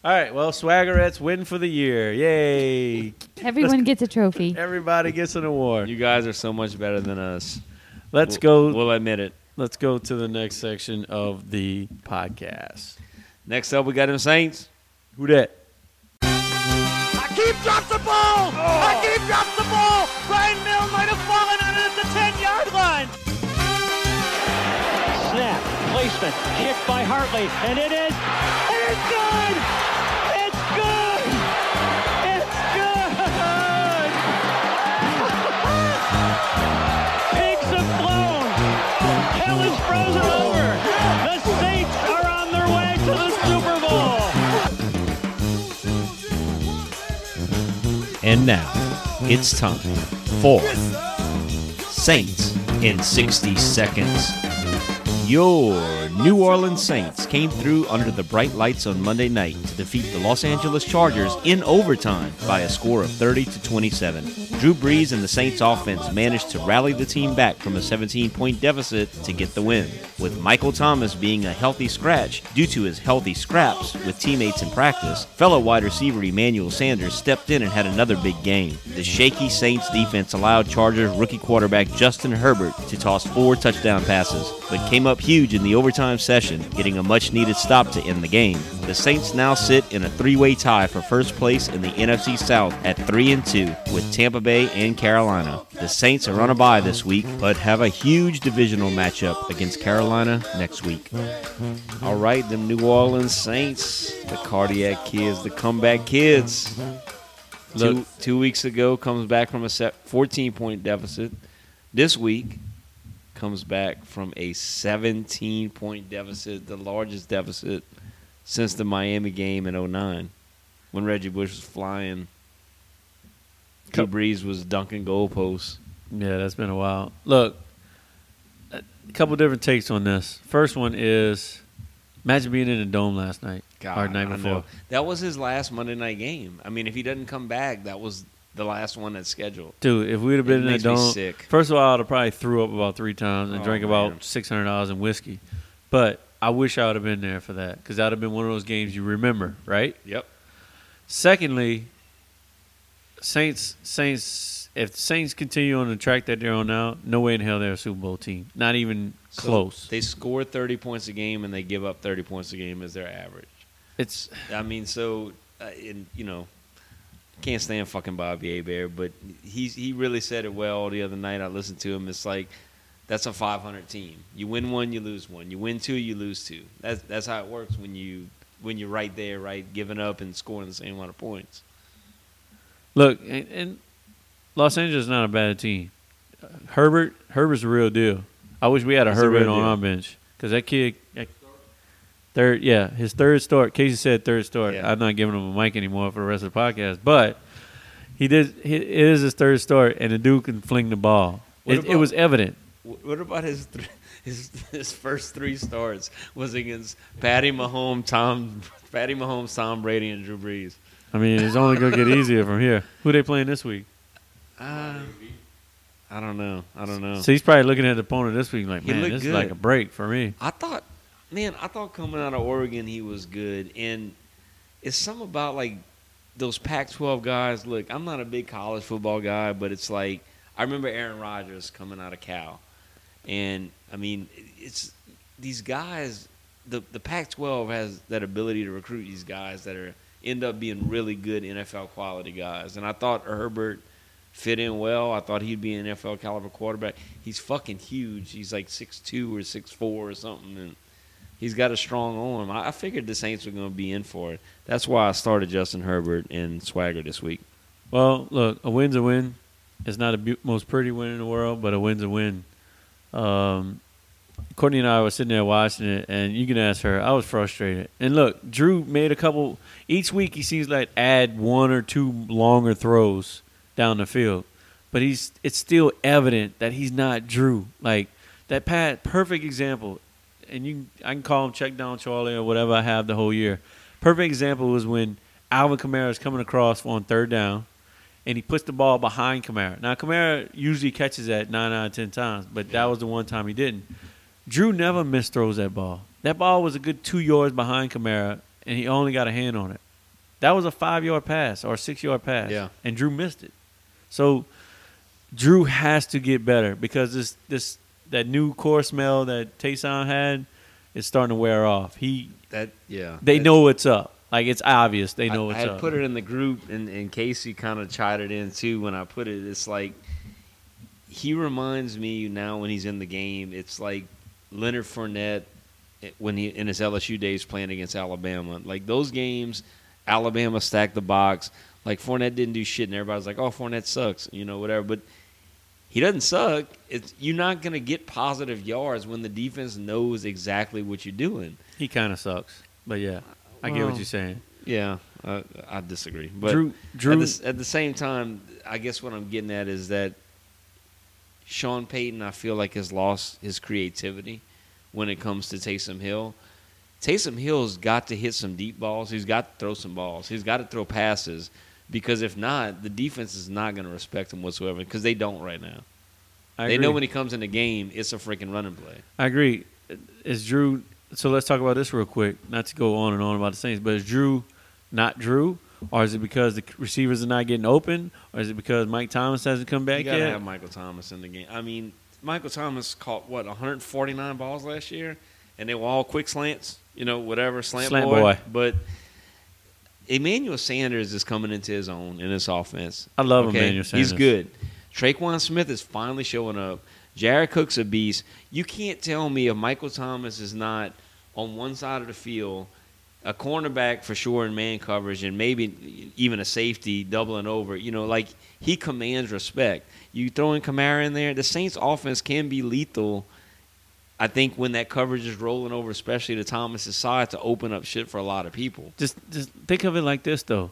All right. Well, Swaggerettes win for the year. Yay! Everyone gets a trophy. Everybody gets an award. You guys are so much better than us. Let's We'll- go. We'll admit it. Let's go to the next section of the podcast. Next up, we got them Saints. Who that? Hakeem drops the ball! Hakeem oh. drops the ball! 10-yard line. Snap, placement, Kicked by Hartley, and it is, it's good! It's good! It's good! Pigs have flown. Hell is frozen over. The Saints are on their way to the Super Bowl. And now, it's time for Saints in 60 Seconds. Your New Orleans Saints came through under the bright lights on Monday night to defeat the Los Angeles Chargers in overtime by a score of 30 to 27. Drew Brees and the Saints offense managed to rally the team back from a 17-point deficit to get the win, with Michael Thomas being a healthy scratch due to his healthy scraps with teammates in practice. Fellow wide receiver Emmanuel Sanders stepped in and had another big game. The shaky Saints defense allowed Chargers rookie quarterback Justin Herbert to toss four touchdown passes, but came up huge in the overtime overtime session, getting a much needed stop to end the game. The Saints now sit in a three way tie for first place in the NFC South at 3 and 2 with Tampa Bay and Carolina. The Saints are on a bye this week, but have a huge divisional matchup against Carolina next week. All right, them New Orleans Saints, the cardiac kids, the comeback kids. Two, Look. two weeks ago, comes back from a 14 point deficit. This week, comes back from a 17 point deficit, the largest deficit since the Miami game in 09 when Reggie Bush was flying. Drew Brees was dunking goalposts. Yeah, that's been a while. Look, a couple different takes on this. First one is imagine being in a dome last night or night before. That was his last Monday night game. I mean, if he doesn't come back, that was the last one that's scheduled. Dude, if we'd have been It in makes me dome, sick. first of all, I'd have probably threw up about three times and Oh, drank man. about six hundred dollars in whiskey. But I wish I would have been there for that because that would have been one of those games you remember, right? Yep. Secondly, Saints, Saints, if the Saints continue on the track that they're on now, no way in hell they're a Super Bowl team. Not even So close. They score 30 points a game and they give up 30 points a game as their average. It's I mean, so uh, and you know, can't stand fucking Bobby Hebert, but he's he really said it well the other night. I listened to him. It's like that's a 500 team. You win one, you lose one. You win two, you lose two. That's that's how it works when you when you're right there, right, giving up and scoring the same amount of points. Look, and, and Los Angeles is not a bad team. Herbert, Herbert's a real deal. I wish we had a Herbert real on our bench because that kid, that- third, yeah, his third start. Casey said third start. I'm not giving him a mic anymore for the rest of the podcast, but he did. He, it is his third start, and the dude can fling the ball. It, it was evident. What about his th- his his first three starts was against Patty Mahomes, Tom Patty Mahomes, Tom Brady, and Drew Brees. I mean, it's only gonna get easier from here. Who they playing this week? Uh, I don't know. I don't know. So he's probably looking at the opponent this week like, man, this is like a break for me. I thought, man, I thought coming out of Oregon he was good, and it's something about like those Pac-12 guys. Look, I'm not a big college football guy, but it's like I remember Aaron Rodgers coming out of Cal, and I mean, it's these guys. The the Pac-12 has that ability to recruit these guys that are end up being really good NFL quality guys, and I thought Herbert fit in well. I thought he'd be an NFL caliber quarterback. He's fucking huge. He's like six two or six four or something, and he's got a strong arm. I, figured the Saints were going to be in for it. That's why I started Justin Herbert and Swagger this week. Well, look, a win's a win. It's not the most pretty win in the world, but a win's a win. Um, Courtney and I were sitting there watching it, and you can ask her. I was frustrated. And look, Drew made a couple. Each week, he seems like add one or two longer throws down the field, but he's it's still evident that he's not Drew. Like that Pat, perfect example. And you, I can call him check down Charlie or whatever I have the whole year. Perfect example was when Alvin Kamara is coming across on third down, and he puts the ball behind Kamara. Now Kamara usually catches that nine out of ten times, but that was the one time he didn't. Drew never misthrows that ball. That ball was a good two yards behind Kamara, and he only got a hand on it. That was a five yard pass or a six yard pass. Yeah. And Drew missed it. So Drew has to get better because this this that new core smell that Taysom had is starting to wear off. He That yeah, they that- know what's up. Like it's obvious they know I, what's I up. put it in the group, and, and Casey kind of chided in too when I put it. It's like he reminds me now when he's in the game. It's like Leonard Fournette eh, when he in his LSU days playing against Alabama. Like those games, Alabama stacked the box. Like Fournette didn't do shit, and everybody's like, "Oh, Fournette sucks," you know, whatever. But he doesn't suck. It's you're not gonna get positive yards when the defense knows exactly what you're doing. He kind of sucks, but yeah, I get what you're saying. Yeah, I, I disagree. But Drew- Drew- at, the, at the same time, I guess what I'm getting at is that Sean Payton, I feel like, has lost his creativity when it comes to Taysom Hill. Taysom Hill's got to hit some deep balls. He's got to throw some balls. He's got to throw passes because if not, the defense is not going to respect him whatsoever because they don't right now. I they know when he comes in the game, it's a freaking running play. I agree. Is Drew? So let's talk about this real quick. Not to go on and on about the Saints, but is Drew not Drew, or is it because the receivers are not getting open, or is it because Mike Thomas hasn't come back You gotta yet? have Michael Thomas in the game. I mean, Michael Thomas caught what 149 balls last year, and they were all quick slants, you know, whatever slant, Slant boy. boy. But Emmanuel Sanders is coming into his own in this offense. I love Emmanuel Sanders. He's good. Tre'Quan Smith is finally showing up. Jared Cook's a beast. You can't tell me if Michael Thomas is not on one side of the field, a cornerback for sure in man coverage, and maybe even a safety doubling over. You know, like he commands respect. You throw in Kamara in there, the Saints' offense can be lethal. I think when that coverage is rolling over, especially to Thomas's side, to open up shit for a lot of people. Just just think of it like this though.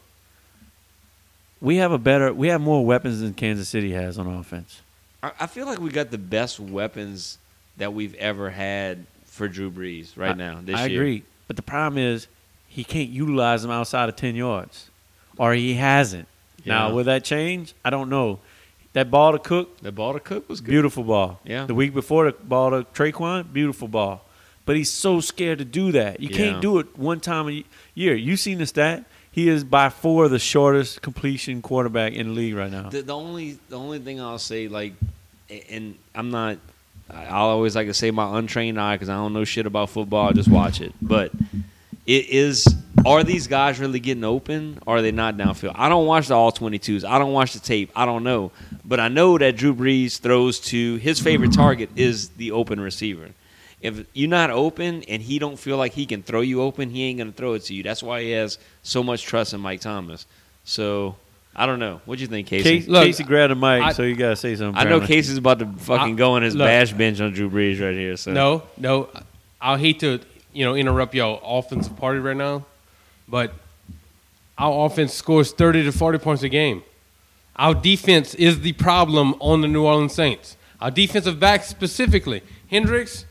We have a better we have more weapons than Kansas City has on offense. I, I feel like we got the best weapons that we've ever had for Drew Brees right I- now. This I year. agree. But the problem is he can't utilize them outside of ten yards. Or he hasn't. Now will that change? I don't know. That ball to Cook, That ball to Cook was good. beautiful ball. Yeah. The week before the ball to Tre'Quan, beautiful ball. But he's so scared to do that. You Yeah. can't do it one time a year. You seen the stat? He is by far the shortest completion quarterback in the league right now. The, the only the only thing I'll say like, and I'm not. I- I'll always like to say my untrained eye because I don't know shit about football. I just watch it. But it is. Are these guys really getting open? Or are they not downfield? I don't watch the all 22s. I don't watch the tape. I don't know. But I know that Drew Brees throws to his favorite target is the open receiver. If you're not open and he don't feel like he can throw you open, he ain't gonna throw it to you. That's why he has so much trust in Mike Thomas. So I don't know. What do you think, Casey? Casey, Casey grabbed a mic, so you gotta say something. I know apparently. Casey's about to fucking I- go on his look. bash bench on Drew Brees right here. So No, no. I'll hate to, you know, interrupt y'all offensive party right now, but our offense scores 30 to 40 points a game. Our defense is the problem on the New Orleans Saints. Our defensive back specifically, Hendricks,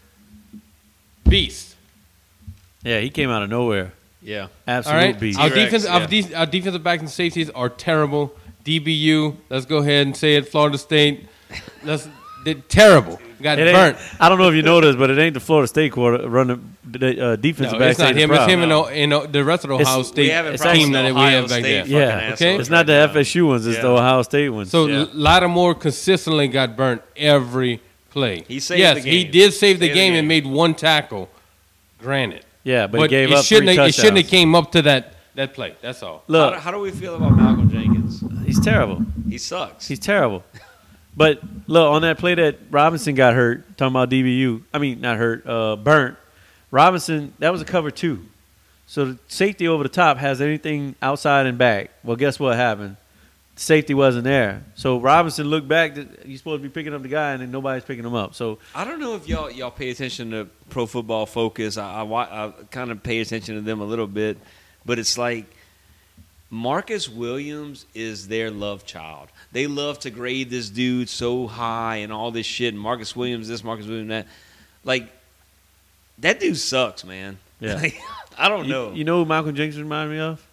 beast. Yeah, he came out of nowhere. Yeah. Absolute All right. beast. Our, T-Rex, defense, our, de- our defensive backs and safeties are terrible. DBU, let's go ahead and say it. Florida State, let's, they're terrible. Got It burnt. I don't know if you know this, but it ain't the Florida State quarter running the uh, defensive No, back. it's not him. It's problem. him and, O- and O- the rest of the Ohio we State having It's problems team with that we Ohio have back State there. Yeah, Okay. It's not the FSU ones. It's the Ohio State ones. So Yeah. L- Lattimore consistently got burnt every play. He saved yes, the he did save the Saved the game, game. and made one tackle. Granted, yeah, but, he gave it up shouldn't three have, it shouldn't have came up to that that play. That's all. how, Look, do- how do we feel about Malcolm Jenkins? he's terrible. He sucks. He's terrible. But look, on that play that Robinson got hurt, talking about DBU. I mean, not hurt, uh, burnt. Robinson, that was a cover two. So the safety over the top has anything outside and back. Well, guess what happened? Safety wasn't there. So Robinson looked back. He's supposed to be picking up the guy, and then nobody's picking him up. So I don't know if y'all y'all pay attention to Pro Football Focus. I, I, I kind of pay attention to them a little bit, but it's like Marcus Williams is their love child. They love to grade this dude so high and all this shit. And Marcus Williams, this Marcus Williams, that. Like that dude sucks, man. Yeah. Like, I don't you, know. You know who Malcolm Jenkins reminded me of?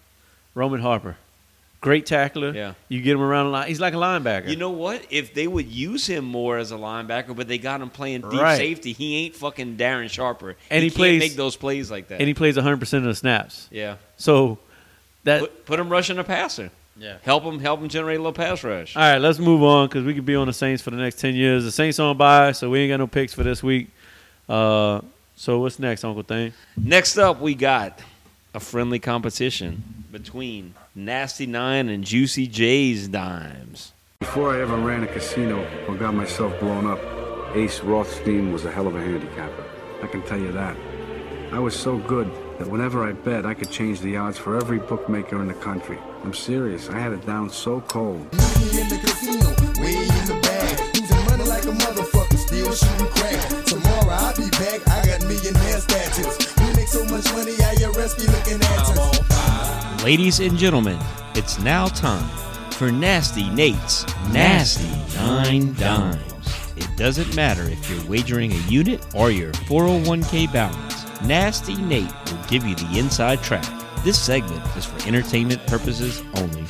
Roman Harper. Great tackler. Yeah. You get him around a lot. He's like a linebacker. You know what? If they would use him more as a linebacker, but they got him playing deep Right. safety, he ain't fucking Darren Sharper. And he can't plays- make those plays like that. and he plays 100% of the snaps. yeah. So that Put, put him rushing a passer. Yeah. Help him. Help him generate a little pass rush. All right, let's move on because we could be on the Saints for the next 10 years. The Saints on bye, so we ain't got no picks for this week. Uh, so what's next, Uncle Thing? Next up, we got a friendly competition between Nasty Nine and Juicy J's Dimes. Before I ever ran a casino or got myself blown up, Ace Rothstein was a hell of a handicapper. I can tell you that. I was so good that whenever I bet, I could change the odds for every bookmaker in the country. I'm serious. I had it down so cold. in the casino, way in the bag. Losing money like a motherfucker, still shooting crack. Tomorrow I'll be back, I got millionaire status. We make so much money, IRS be looking at us. Ladies and gentlemen, it's now time for Nasty Nate's Nasty Nine Dimes. It doesn't matter if you're wagering a unit or your 401k balance. Nasty Nate will give you the inside track. This segment is for entertainment purposes only.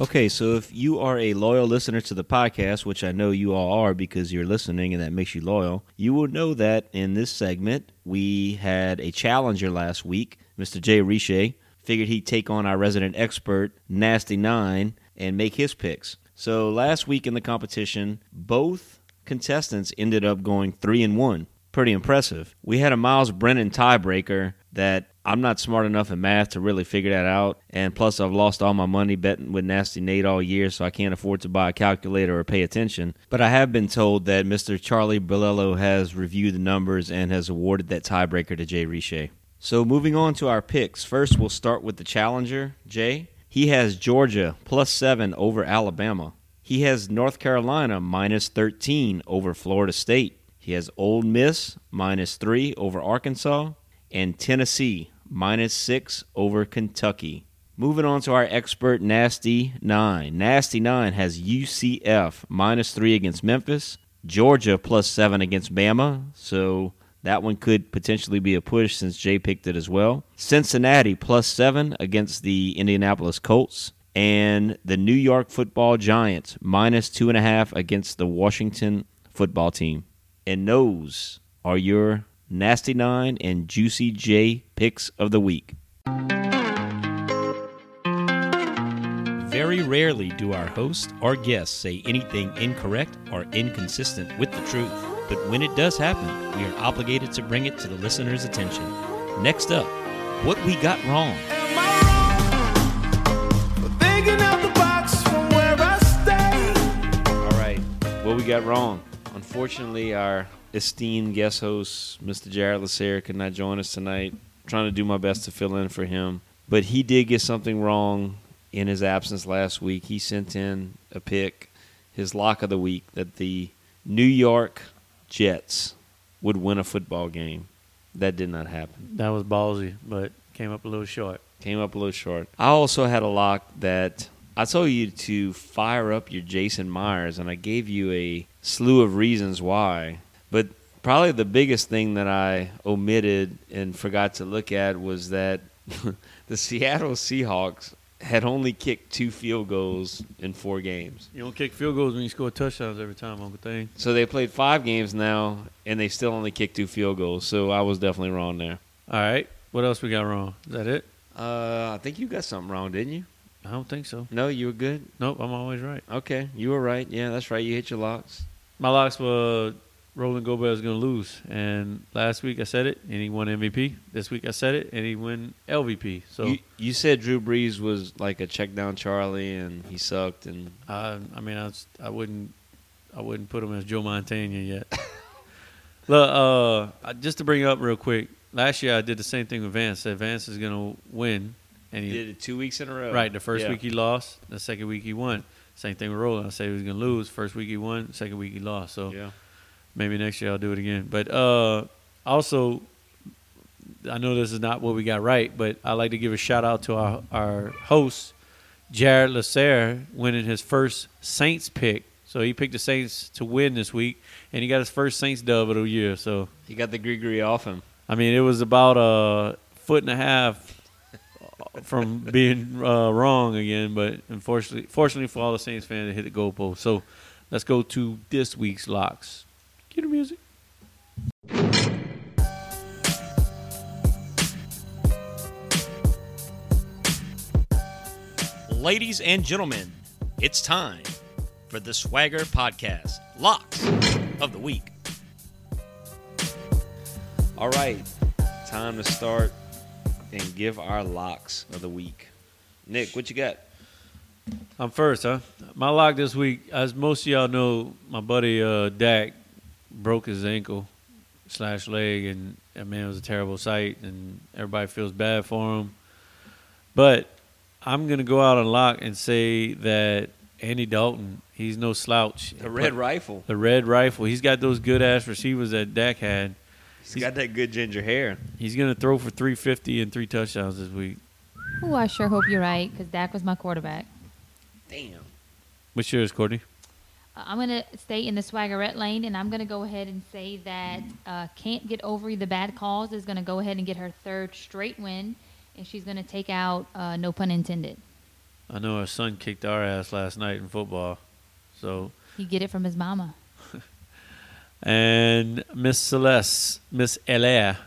Okay, so if you are a loyal listener to the podcast, which I know you all are because you're listening and that makes you loyal, you will know that in this segment we had a challenger last week, Mr. Jay Riche. Figured he'd take on our resident expert, Nasty Nine, and make his picks. So last week in the competition, both contestants ended up going three and one. Pretty impressive. We had a Myles Brennan tiebreaker that I'm not smart enough in math to really figure that out. And plus, I've lost all my money betting with Nasty Nate all year, so I can't afford to buy a calculator or pay attention. But I have been told that Mr. Charlie Bolello has reviewed the numbers and has awarded that tiebreaker to Jay Riche. So moving on to our picks. First, we'll start with the challenger, Jay. He has Georgia plus seven over Alabama. He has North Carolina minus 13 over Florida State. He has Ole Miss minus three over Arkansas and Tennessee minus six over Kentucky. Moving on to our expert Nasty Nine. Nasty Nine has UCF minus three against Memphis, Georgia plus seven against Bama. So that one could potentially be a push since Jay picked it as well. Cincinnati plus seven against the Indianapolis Colts. And the New York football Giants minus two and a half against the Washington football team. And those are your Nasty Nine and Juicy J picks of the week. Very rarely do our host or guests say anything incorrect or inconsistent with the truth. But when it does happen, we are obligated to bring it to the listener's attention. Next up, what we got wrong. Thinking out the box from where I stay. All right, what we got wrong. Unfortunately, our esteemed guest host, Mr. Jared Lasser, could not join us tonight. trying to do my best to fill in for him. But he did get something wrong in his absence last week. He sent in a pick, his lock of the week, that the New York Jets would win a football game. That did not happen. That was ballsy, but came up a little short. Came up a little short. I also had a lock that I told you to fire up your Jason Myers, and I gave you a slew of reasons why. But probably the biggest thing that I omitted and forgot to look at was that the Seattle Seahawks had only kicked two field goals in four games. You don't kick field goals when you score touchdowns every time, Uncle Thing. So they played five games now, and they still only kicked two field goals. So I was definitely wrong there. All right. What else we got wrong? Is that it? Uh, I think you got something wrong, didn't you? I don't think so. No, you were good. Nope, I'm always right. Okay, you were right. Yeah, that's right. You hit your locks. My locks were Roland Gobert is going to lose. And last week I said it, and he won MVP. This week I said it, and he won LVP. So you, you said Drew Brees was like a check down Charlie, and he sucked. And I, I mean, I, was, I wouldn't, I wouldn't put him as Joe Montana yet. Look, uh, just to bring up real quick, last year I did the same thing with Vance. Said Vance is going to win, and he did it two weeks in a row. Right, the first Yeah. week he lost, the second week he won. Same thing with Roland. I said he was going to lose. First week he won, second week he lost. So Yeah. maybe next year I'll do it again. But uh, also, I know this is not what we got right, but I like to give a shout out to our, our host, Jared Lasser, winning his first Saints pick. So he picked the Saints to win this week, and he got his first Saints dub of the year. So he got the Grigri off him. I mean, it was about a foot and a half from being uh, wrong again, but unfortunately, fortunately for all the Saints fans, it hit the goalpost. So let's go to this week's locks. Cue the music. Ladies and gentlemen, it's time for the Swagger Podcast Locks of the Week. All right, time to start and give our locks of the week. Nick, what you got? I'm first, huh? My lock this week, as most of y'all know, my buddy uh, Dak broke his ankle slash leg, and I mean it was a terrible sight, and everybody feels bad for him. But I'm gonna go out on lock and say that Andy Dalton, he's no slouch. The red rifle. The red rifle. He's got those good ass receivers that Dak had. He's got that good ginger hair. He's gonna throw for 350 and three touchdowns this week. Oh, I sure hope you're right because Dak was my quarterback. Damn. What's yours, Courtney? Uh, I'm going to stay in the swaggerette lane, and I'm going to go ahead and say that uh, Can't Get Over the Bad Calls is going to go ahead and get her third straight win, and she's going to take out, uh, no pun intended. I know our son kicked our ass last night in football, so He get it from his mama. And Miss Celeste, Miss Elaire,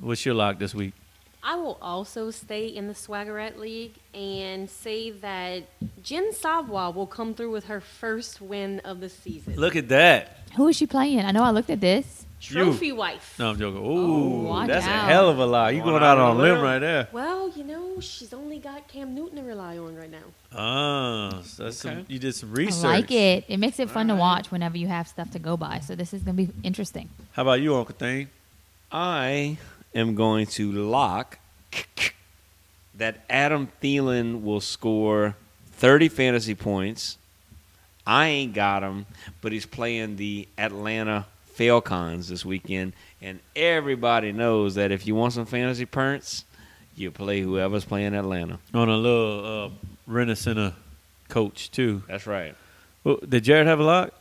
what's your lock this week? I will also stay in the Swaggerette League and say that Jen Savoy will come through with her first win of the season. Look at that. Who is she playing? I know I looked at this. Trophy You. wife. No, I'm joking. Ooh, watch that's a hell of a lie. You going out on a limb right there. Well, you know, she's only got Cam Newton to rely on right now. Ah, so that's some, you did some I research. like it. It makes it fun to watch whenever you have stuff to go by. So this is going to be interesting. How about you, Uncle Thing? I am going to lock that Adam Thielen will score 30 fantasy points. I ain't got him, but he's playing the Atlanta Falcons this weekend, and everybody knows that if you want some fantasy points, you play whoever's playing Atlanta. On a little uh, Renaissance coach too. That's right. Well, did Jared have a lock?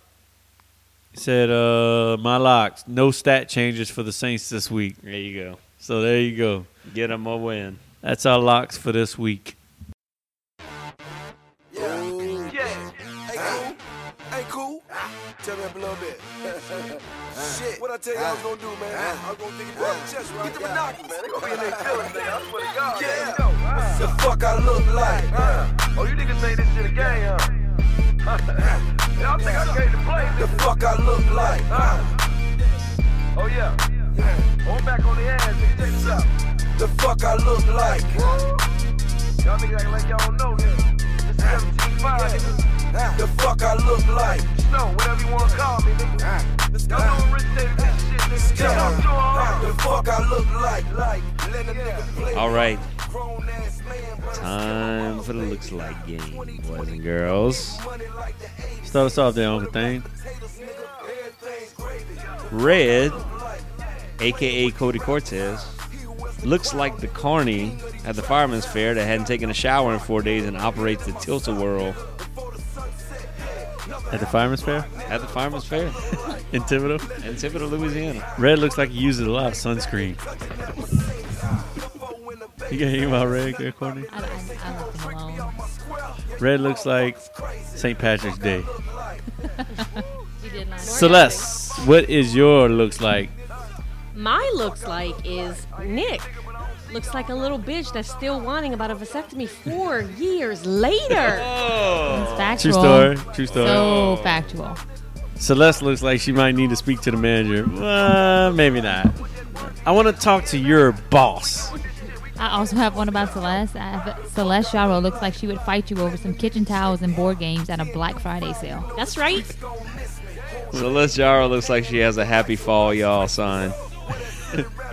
He said, uh, "My locks, no stat changes for the Saints this week." There you go. So there you go. Get them a win. That's our locks for this week. Tell you I was gonna do, man? I was gonna dig it the chest, right? Get the binoculars, man. They gonna be in their feelings, man. I swear to God. Yeah. The fuck I look like. Oh, you niggas say this shit a game, huh? Y'all think I came to play? The fuck I look like. Oh, yeah. Oh, I'm back on the ass, nigga. Check this out. The fuck I look like. Y'all niggas act like y'all don't know this. This is 17.5, nigga. The fuck I look like. Snow, whatever you wanna call me, nigga. Y'all know originated this shit, nigga. Talk. The fuck I look like. Like, let a nigga play. All right. Time for the looks like game, boys and girls. Start us off there, Uncle Thing. Red, aka Cody Cortez, looks like the carny at the fireman's fair that hadn't taken a shower in four days and operates the tilt a whirl At the Fireman's Fair at the fireman's fair in Thibodaux. in Thibodaux, Louisiana. Red looks like he uses a lot of sunscreen. You got anything about Red, there, Courtney? I, I, I alone. Red looks like St. Patrick's Day. You did lie. Celeste, what is your looks like? My looks like is Nick. Looks like a little bitch that's still whining about a vasectomy four years later. It's factual. True story. True story. So factual. Celeste looks like she might need to speak to the manager. Uh, maybe not. I want to talk to your boss. I also have one about Celeste. I have Celeste Jarrow looks like she would fight you over some kitchen towels and board games at a Black Friday sale. That's right. Celeste Jara looks like she has a happy fall, y'all sign.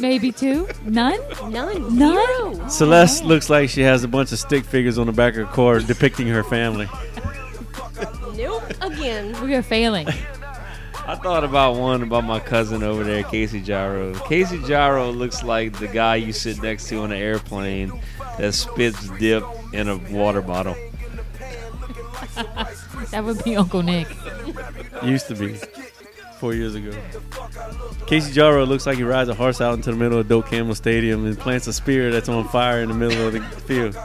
Maybe two? None? None. None? Zero. Celeste looks like she has a bunch of stick figures on the back of her car depicting her family. Nope. Again. We are failing. I thought about one about my cousin over there, Casey Gyro. Casey Gyro looks like the guy you sit next to on an airplane that spits dip in a water bottle. that would be Uncle Nick. Used to be. Four years ago. Casey Jarrow looks like he rides a horse out into the middle of Doak Campbell Stadium and plants a spear that's on fire in the middle of the field.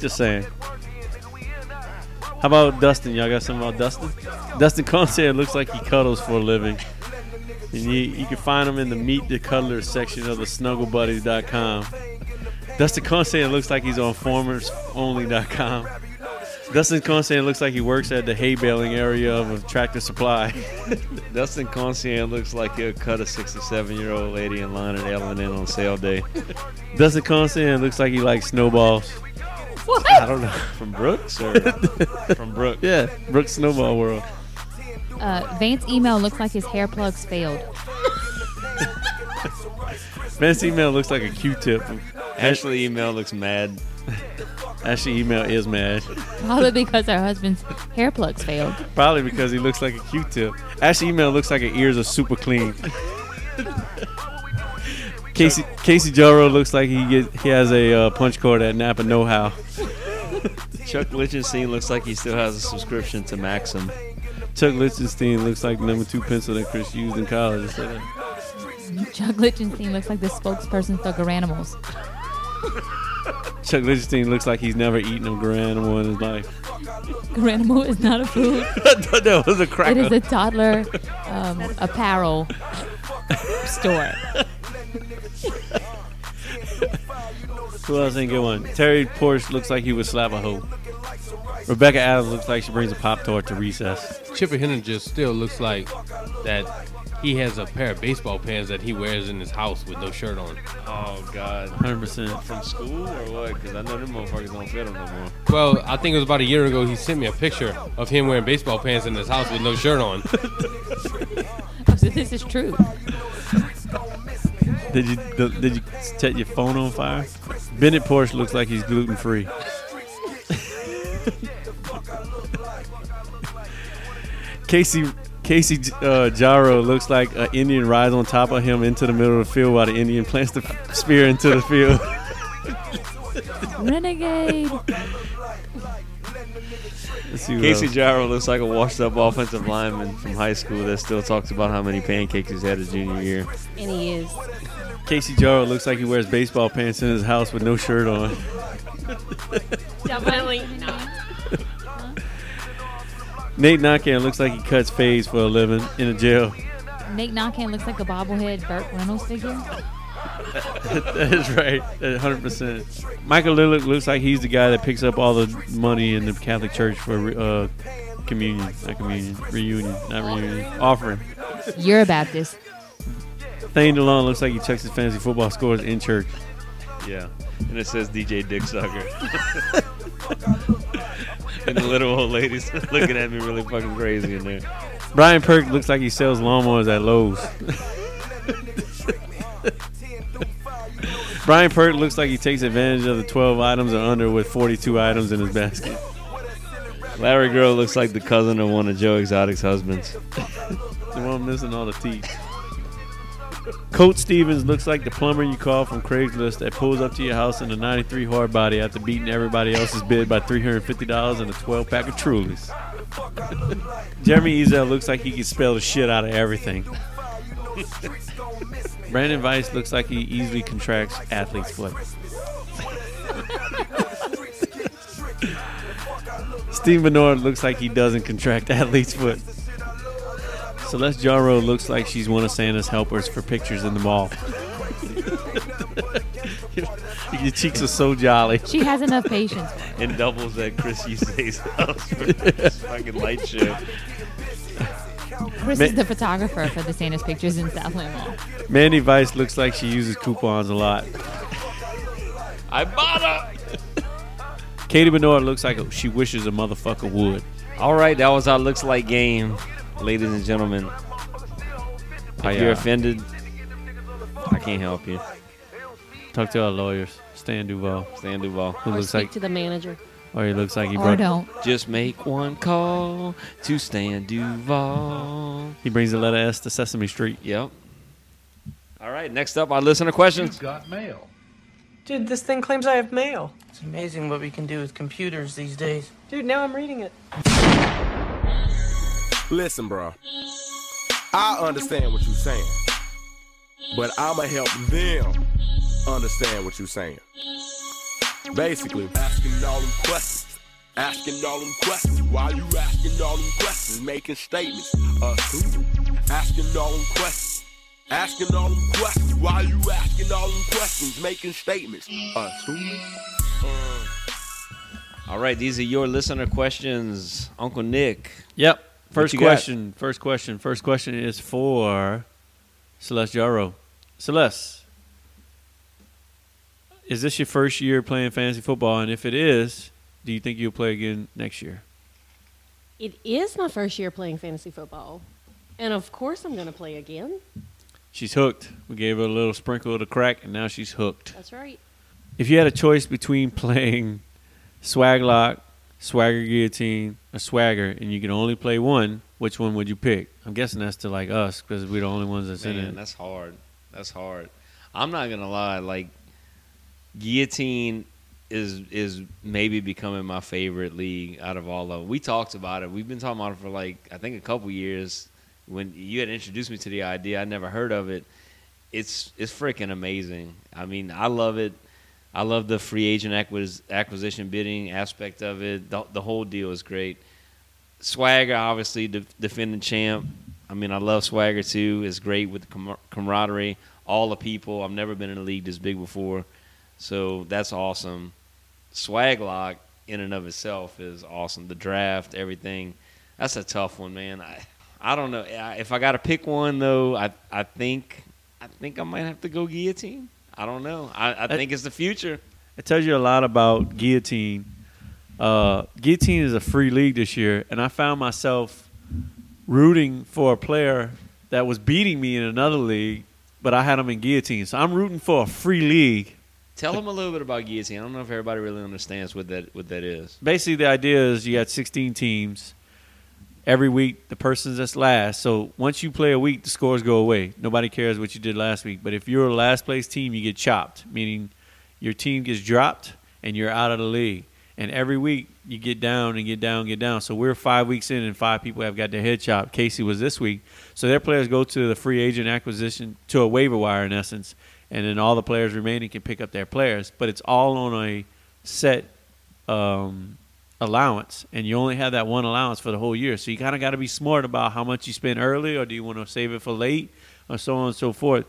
Just saying. How about Dustin? Y'all got something about Dustin? Dustin Concert looks like he cuddles for a living. And you, you can find him in the Meet the Cuddlers section of the snugglebuddies.com. Dustin Concert looks like he's on farmersonly.com. Dustin Concert looks like he works at the hay baling area of a tractor supply. Dustin Concien looks like he'll cut a 67 year old lady in line at L&N on sale day. Dustin Concert looks like he likes snowballs. What? I don't know. From Brooks or from Brooks? Yeah, Brooks Snowball World. Uh, Vance email looks like his hair plugs failed. Man's email looks like a Q-tip. Ashley email looks mad. Ashley email is mad. Probably because her husband's hair plugs failed. Probably because he looks like a Q-tip. Ashley email looks like her ears are super clean. Casey Casey Joro looks like he get, he has a uh, punch card at Napa Know How. Chuck Lichtenstein looks like he still has a subscription to Maxim. Chuck Lichtenstein looks like the number two pencil that Chris used in college. So Chuck Lichtenstein looks like the spokesperson for Garanimals. Chuck Lichtenstein looks like he's never eaten a Garanimal in his life. Garanimal is not a food. That was a cracker. It is a toddler um, apparel store. Who else ain't good one? Terry Porsche looks like he would slap a hoe. Rebecca Adams looks like she brings a pop tart to recess. Chipper Henninger still looks like that he has a pair of baseball pants that he wears in his house with no shirt on. Oh God, 100%. From school or what? Because I know them motherfuckers don't fit him no more. Well, I think it was about a year ago. He sent me a picture of him wearing baseball pants in his house with no shirt on. Oh, so this is true. Did you did you set your phone on fire? Bennett Porsche looks like he's gluten free. Casey Casey uh, Jaro looks like an Indian rides on top of him into the middle of the field while the Indian plants the spear into the field. Renegade. Let's see what Casey else. Gyro looks like a washed-up offensive lineman from high school that still talks about how many pancakes he's had his junior year. And he is. Casey Jaro looks like he wears baseball pants in his house with no shirt on. Definitely not. Nate Nakan looks like he cuts fades for a living in a jail. Nate Knockan looks like a bobblehead Burt Reynolds figure. that is right, hundred percent. Michael Lillard looks like he's the guy that picks up all the money in the Catholic Church for uh, communion, not communion, reunion, not reunion, offering. You're a Baptist. Thane DeLon looks like he checks his fantasy football scores in church. Yeah, and it says DJ Dick Sucker. and the little old lady's looking at me really fucking crazy in there. Brian Perk looks like he sells lawnmowers at Lowe's. Brian Perk looks like he takes advantage of the 12 items or under with 42 items in his basket. Larry Girl looks like the cousin of one of Joe Exotic's husbands. The one missing all the teeth. Coach Stevens looks like the plumber you call from Craigslist that pulls up to your house in a 93 hard body after beating everybody else's bid by $350 and a 12 pack of Trulies. Jeremy Ezel looks like he can spell the shit out of everything. Brandon Weiss looks like he easily contracts athlete's foot. Steve Bernard looks like he doesn't contract athlete's foot. Celeste Jarro looks like she's one of Santa's helpers for pictures in the mall. Your cheeks are so jolly. She has enough patience. and doubles at Chris Use's house for this fucking light show. Chris Ma- is the photographer for the Santa's pictures in Southland Mall. Mandy Vice looks like she uses coupons a lot. I bought her. Katie Benoit looks like she wishes a motherfucker would. All right, that was our looks like game, ladies and gentlemen. If I, you're offended, I can't help you. Talk to our lawyers, Stan Duval. Stan Duval. Who Or looks speak like, to the manager. or he looks like he Or brought. don't. Just make one call to Stan Duval. He brings the letter S to Sesame Street. Yep. All right, next up, our listener questions. got mail. Dude, this thing claims I have mail. It's amazing what we can do with computers these days. Dude, now I'm reading it. Listen, bro. I understand what you're saying, but I'ma help them understand what you're saying. Basically, asking all them questions, asking all them questions. Why you asking all them questions? Making statements. Us who? Asking all them questions, asking all them questions. Why you asking all them questions? Making statements. Us who? Uh, All right, these are your listener questions, Uncle Nick. Yep. What First you got? question. First question. First question is for Celeste Jarro. Celeste, is this your first year playing fantasy football? And if it is, do you think you'll play again next year? It is my first year playing fantasy football. And of course I'm going to play again. She's hooked. We gave her a little sprinkle of the crack, and now she's hooked. That's right. If you had a choice between playing Swaglock, Swagger Guillotine, or Swagger, and you can only play one, which one would you pick? I'm guessing that's to like us because we're the only ones that's in it. that's hard. That's hard. I'm not gonna lie. Like guillotine is is maybe becoming my favorite league out of all of them. We talked about it. We've been talking about it for like I think a couple years. When you had introduced me to the idea, I never heard of it. It's it's freaking amazing. I mean, I love it. I love the free agent acquis- acquisition bidding aspect of it. The, the whole deal is great. Swagger, obviously, the defending champ. I mean, I love Swagger too. It's great with the camaraderie, all the people. I've never been in a league this big before, so that's awesome. Swag Lock, in and of itself, is awesome. The draft, everything. That's a tough one, man. I, I don't know. If I got to pick one though, I I think I think I might have to go guillotine. I don't know. I, I think it's the future. It tells you a lot about guillotine. Uh, guillotine is a free league this year, and I found myself rooting for a player that was beating me in another league, but I had him in guillotine. So I'm rooting for a free league. Tell them a little bit about guillotine. I don't know if everybody really understands what that what that is. Basically, the idea is you got 16 teams. Every week, the person's that's last. So once you play a week, the scores go away. Nobody cares what you did last week. But if you're a last place team, you get chopped, meaning your team gets dropped and you're out of the league. And every week you get down and get down, get down. So we're five weeks in, and five people have got their head chopped. Casey was this week. So their players go to the free agent acquisition to a waiver wire in essence, and then all the players remaining can pick up their players. But it's all on a set um, allowance, and you only have that one allowance for the whole year. So you kind of got to be smart about how much you spend early, or do you want to save it for late, or so on and so forth.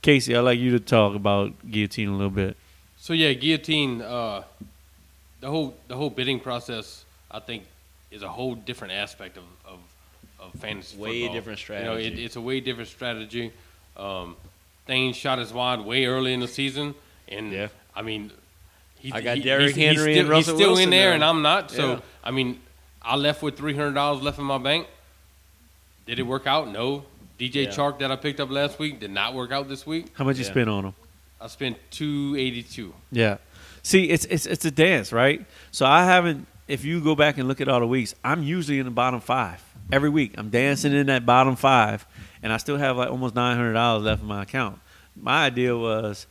Casey, I'd like you to talk about guillotine a little bit. So yeah, guillotine. Uh, the whole the whole bidding process, I think, is a whole different aspect of of, of fantasy Way football. different You know, it, strategy. it's a way different strategy. Um, Thane shot his wad way early in the season, and yeah. I mean, he, I got he- Derrick he's, Henry he's and still, Russell he's still Wilson in there, now. and I'm not. So Yeah. I mean, I left with three hundred dollars left in my bank. Did it work out? No. DJ Yeah. Chark that I picked up last week did not work out this week. How much you spend on them? I spent two eighty two. Yeah. See, it's it's it's a dance, right? So I haven't. If you go back and look at all the weeks, I'm usually in the bottom five every week. I'm dancing in that bottom five, and I still have like almost nine hundred dollars left in my account. My idea was,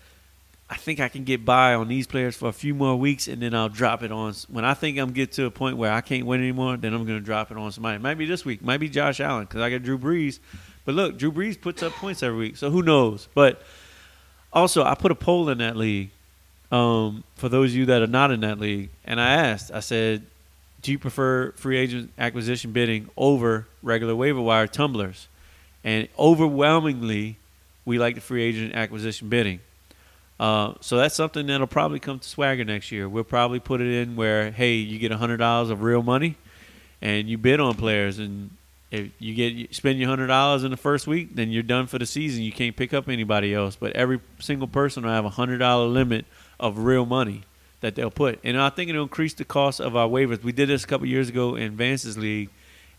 I think I can get by on these players for a few more weeks, and then I'll drop it on. When I think I'm get to a point where I can't win anymore, then I'm going to drop it on somebody. It might be this week, might be Josh Allen because I got Drew Brees. But look, Drew Brees puts up points every week, so who knows? But also, I put a poll in that league um, for those of you that are not in that league, and I asked, I said, do you prefer free agent acquisition bidding over regular waiver wire tumblers? And overwhelmingly, we like the free agent acquisition bidding. Uh, so that's something that'll probably come to Swagger next year. We'll probably put it in where, hey, you get hundred dollars of real money, and you bid on players, and if you get you spend your hundred dollars in the first week, then you're done for the season. You can't pick up anybody else. But every single person will have a hundred dollar limit of real money that they'll put, and I think it'll increase the cost of our waivers. We did this a couple years ago in Vance's league,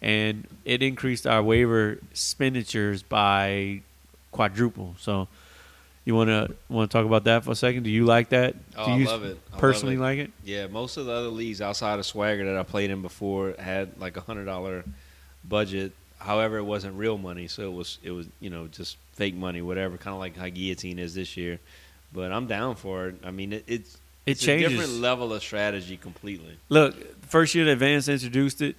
and it increased our waiver expenditures by quadruple. So. You want to want to talk about that for a second? Do you like that? Oh, Do I you love it. I love personally like it? Yeah, most of the other leagues outside of Swagger that I played in before had like a hundred dollar budget. However, it wasn't real money, so it was it was you know just fake money, whatever. Kind of like how guillotine is this year. But I'm down for it. I mean, it, it's It it's changes. a different level of strategy completely. Look, first year that Vance introduced it,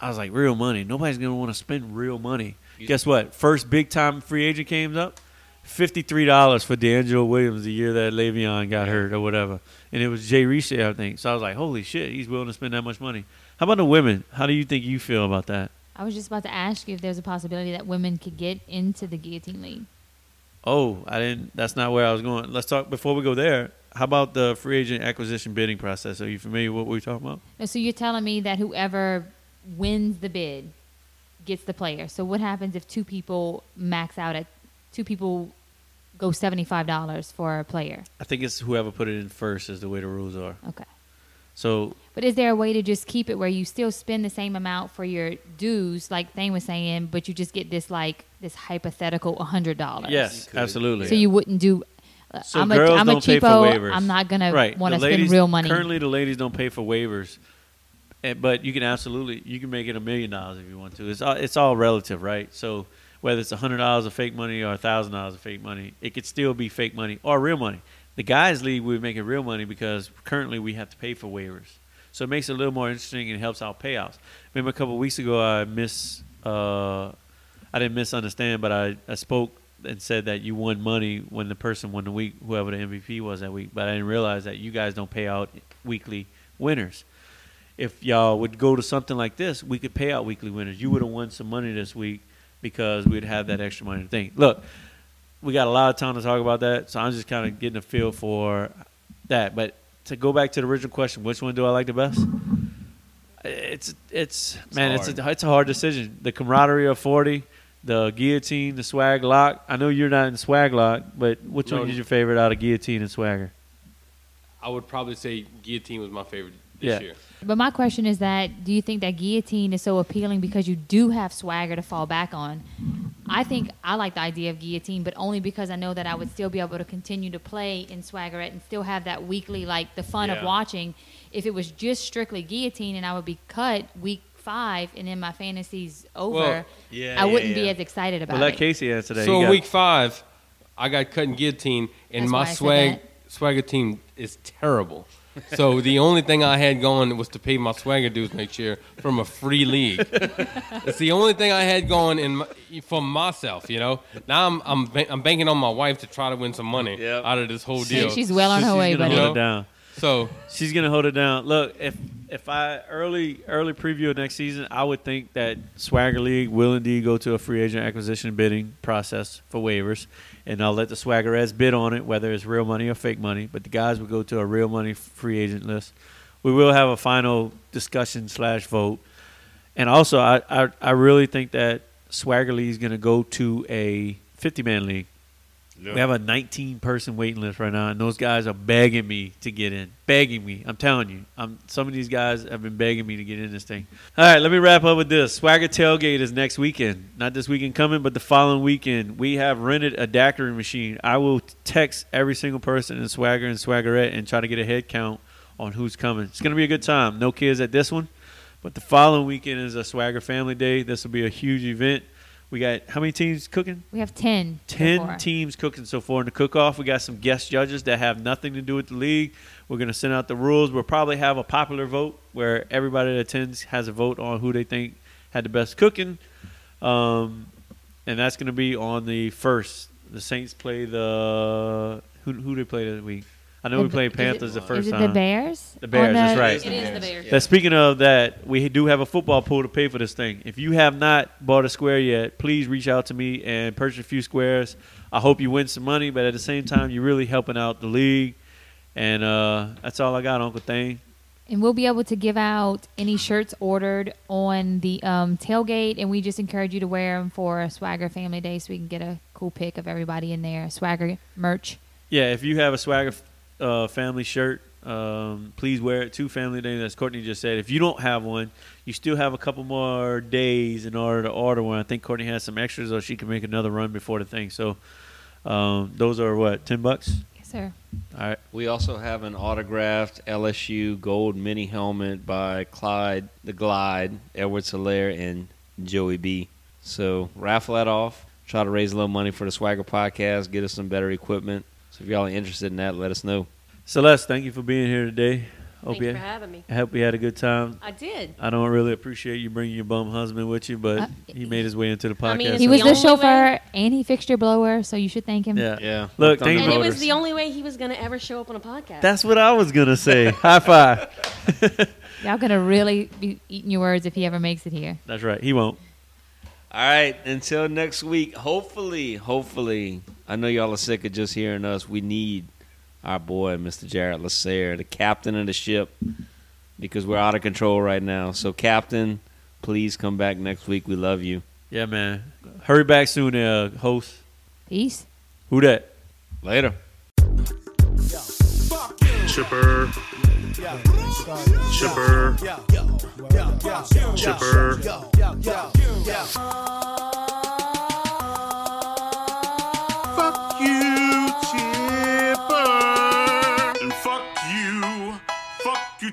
I was like, real money. Nobody's gonna want to spend real money. Guess what? First big time free agent came up, fifty three dollars for DeAngelo Williams the year that Le'Veon got hurt or whatever, and it was Jay Reese, I think. So I was like, holy shit, he's willing to spend that much money. How about the women? How do you think you feel about that? I was just about to ask you if there's a possibility that women could get into the guillotine league. Oh, I didn't. That's not where I was going. Let's talk before we go there. How about the free agent acquisition bidding process? Are you familiar with what we're talking about? No, So you're telling me that whoever wins the bid gets the player. So what happens if two people max out at two people go seventy five dollars for a player? I think it's whoever put it in first is the way the rules are. Okay. So But is there a way to just keep it where you still spend the same amount for your dues, like Thane was saying, but you just get this like this hypothetical hundred dollars? Yes, absolutely. So you wouldn't do. Uh, So I'm a, girls I'm don't pay for waivers. I'm not gonna right. want to spend ladies- real money. Currently, the ladies don't pay for waivers, Eh, but you can absolutely you can make it a million dollars if you want to. It's all, it's all relative, right? So whether it's hundred dollars of fake money or thousand dollars of fake money, it could still be fake money or real money. The guys' league we make it real money because currently we have to pay for waivers, so it makes it a little more interesting and helps out payouts. Remember a couple weeks ago I miss uh, I didn't misunderstand, but I, I spoke and said that you won money when the person won the week, whoever the MVP was that week. But I didn't realize that you guys don't pay out weekly winners. If y'all would go to something like this, we could pay out weekly winners. You would have won some money this week because we'd have that extra money to think. Look, we got a lot of time to talk about that, so I'm just kind of getting a feel for that. But to go back to the original question, which one do I like the best? It's it's man, it's a it's a hard decision. The camaraderie of forty, the guillotine, the swag lock. I know you're not in swag lock, but which No. one is your favorite out of guillotine and swagger? I would probably say guillotine was my favorite this Yeah. year. But my question is that do you think that guillotine is so appealing because you do have swagger to fall back on? I think I like the idea of guillotine, but only because I know that I would still be able to continue to play in swaggerette and still have that weekly like the fun of watching. If it was just strictly guillotine and I would be cut week five and then my fantasy's over, Well, yeah, I yeah, wouldn't be yeah. as excited about it. Well, let it. Casey answer that. So got- week five, I got cut in guillotine, and That's my why swag that. swagger team is terrible. so the only thing I had going was to pay my swagger dues next year from a free league. it's the only thing I had going in my, for myself. You know, now I'm I'm, I'm banking on my wife to try to win some money out of this whole She- deal. she's well on her she's way, gonna buddy. hold it down. So she's gonna hold it down. Look, if if I early early preview of next season, I would think that Swagger League will indeed go to a free agent acquisition bidding process for waivers, and I'll let the Swaggerettes bid on it, whether it's real money or fake money. But the guys will go to a real money free agent list. We will have a final discussion slash vote, and also I I, I really think that Swagger League is gonna go to a fifty man league. We have a 19 person waiting list right now, and those guys are begging me to get in. Begging me. I'm telling you. I'm, some of these guys have been begging me to get in this thing. All right, let me wrap up with this. Swagger Tailgate is next weekend. Not this weekend coming, but the following weekend. We have rented a daiquiri machine. I will text every single person in Swagger and Swaggerette and try to get a head count on who's coming. It's going to be a good time. No kids at this one, but the following weekend is a Swagger Family Day. This will be a huge event. We got how many teams cooking? We have 10. 10 far. teams cooking so far in the cook off. We got some guest judges that have nothing to do with the league. We're going to send out the rules. We'll probably have a popular vote where everybody that attends has a vote on who they think had the best cooking. Um, and that's going to be on the first. The Saints play the. Who, who they play this week? I know The we Ba- played is it- Panthers the first is it time. the Bears? The Bears, On that's right. It is the Bears. Now, speaking of that, we do have a football pool to pay for this thing. If you have not bought a square yet, please reach out to me and purchase a few squares. I hope you win some money, but at the same time, you're really helping out the league. And uh, that's all I got, Uncle Thane. And we'll be able to give out any shirts ordered on the um, tailgate, and we just encourage you to wear them for Swagger Family Day so we can get a cool pic of everybody in there. Swagger merch. Yeah, if you have a Swagger uh, family shirt, um, please wear it to Family Day. As Courtney just said, if you don't have one, you still have a couple more days in order to order one. I think Courtney has some extras, or she can make another run before the thing. So um, those are what ten bucks. Yes, sir. All right. We also have an autographed LSU gold mini helmet by Clyde the Glide, Edwards-Helaire, and Joey B. So raffle that off. Try to raise a little money for the Swagger podcast. Get us some better equipment. So if y'all are interested in that, let us know. Celeste, thank you for being here today. Hope Thank you for having me. I hope you had a good time. I did. I don't really appreciate you bringing your bum husband with you, but Uh, he made his way into the podcast. mean, He was the the only chauffeur and he fixed your blower, so you should thank him. yeah, Yeah. Look, Thunder thank And it was the only way he was going to ever show up on a podcast. That's what I was gonna say. High five. Y'all gonna really be eating your words if he ever makes it here. That's right. He won't. All right, until next week. Hopefully, hopefully, I know y'all are sick of just hearing us. We need our boy, Mr. Jared Lasser, the captain of the ship, because we're out of control right now. So, Captain, please come back next week. We love you. Yeah, man. Hurry back soon, uh, host. Peace. Who that? Later. Chipper. Chipper. Chipper.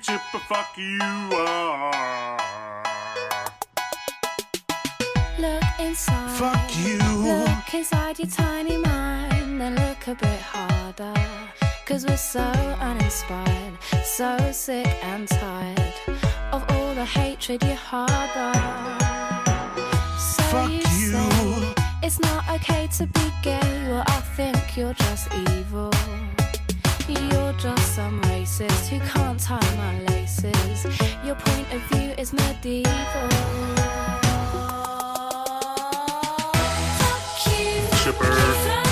Chipper. Fuck you. ah. Look inside. Fuck you. Look inside your tiny mind and look a bit harder. Cause we're so uninspired, so sick and tired of all the hatred you harbor. So Fuck you, you. say it's not okay to be gay. Well, I think you're just evil. You're just some racist who can't tie my laces. Your point of view is medieval. Fuck you very,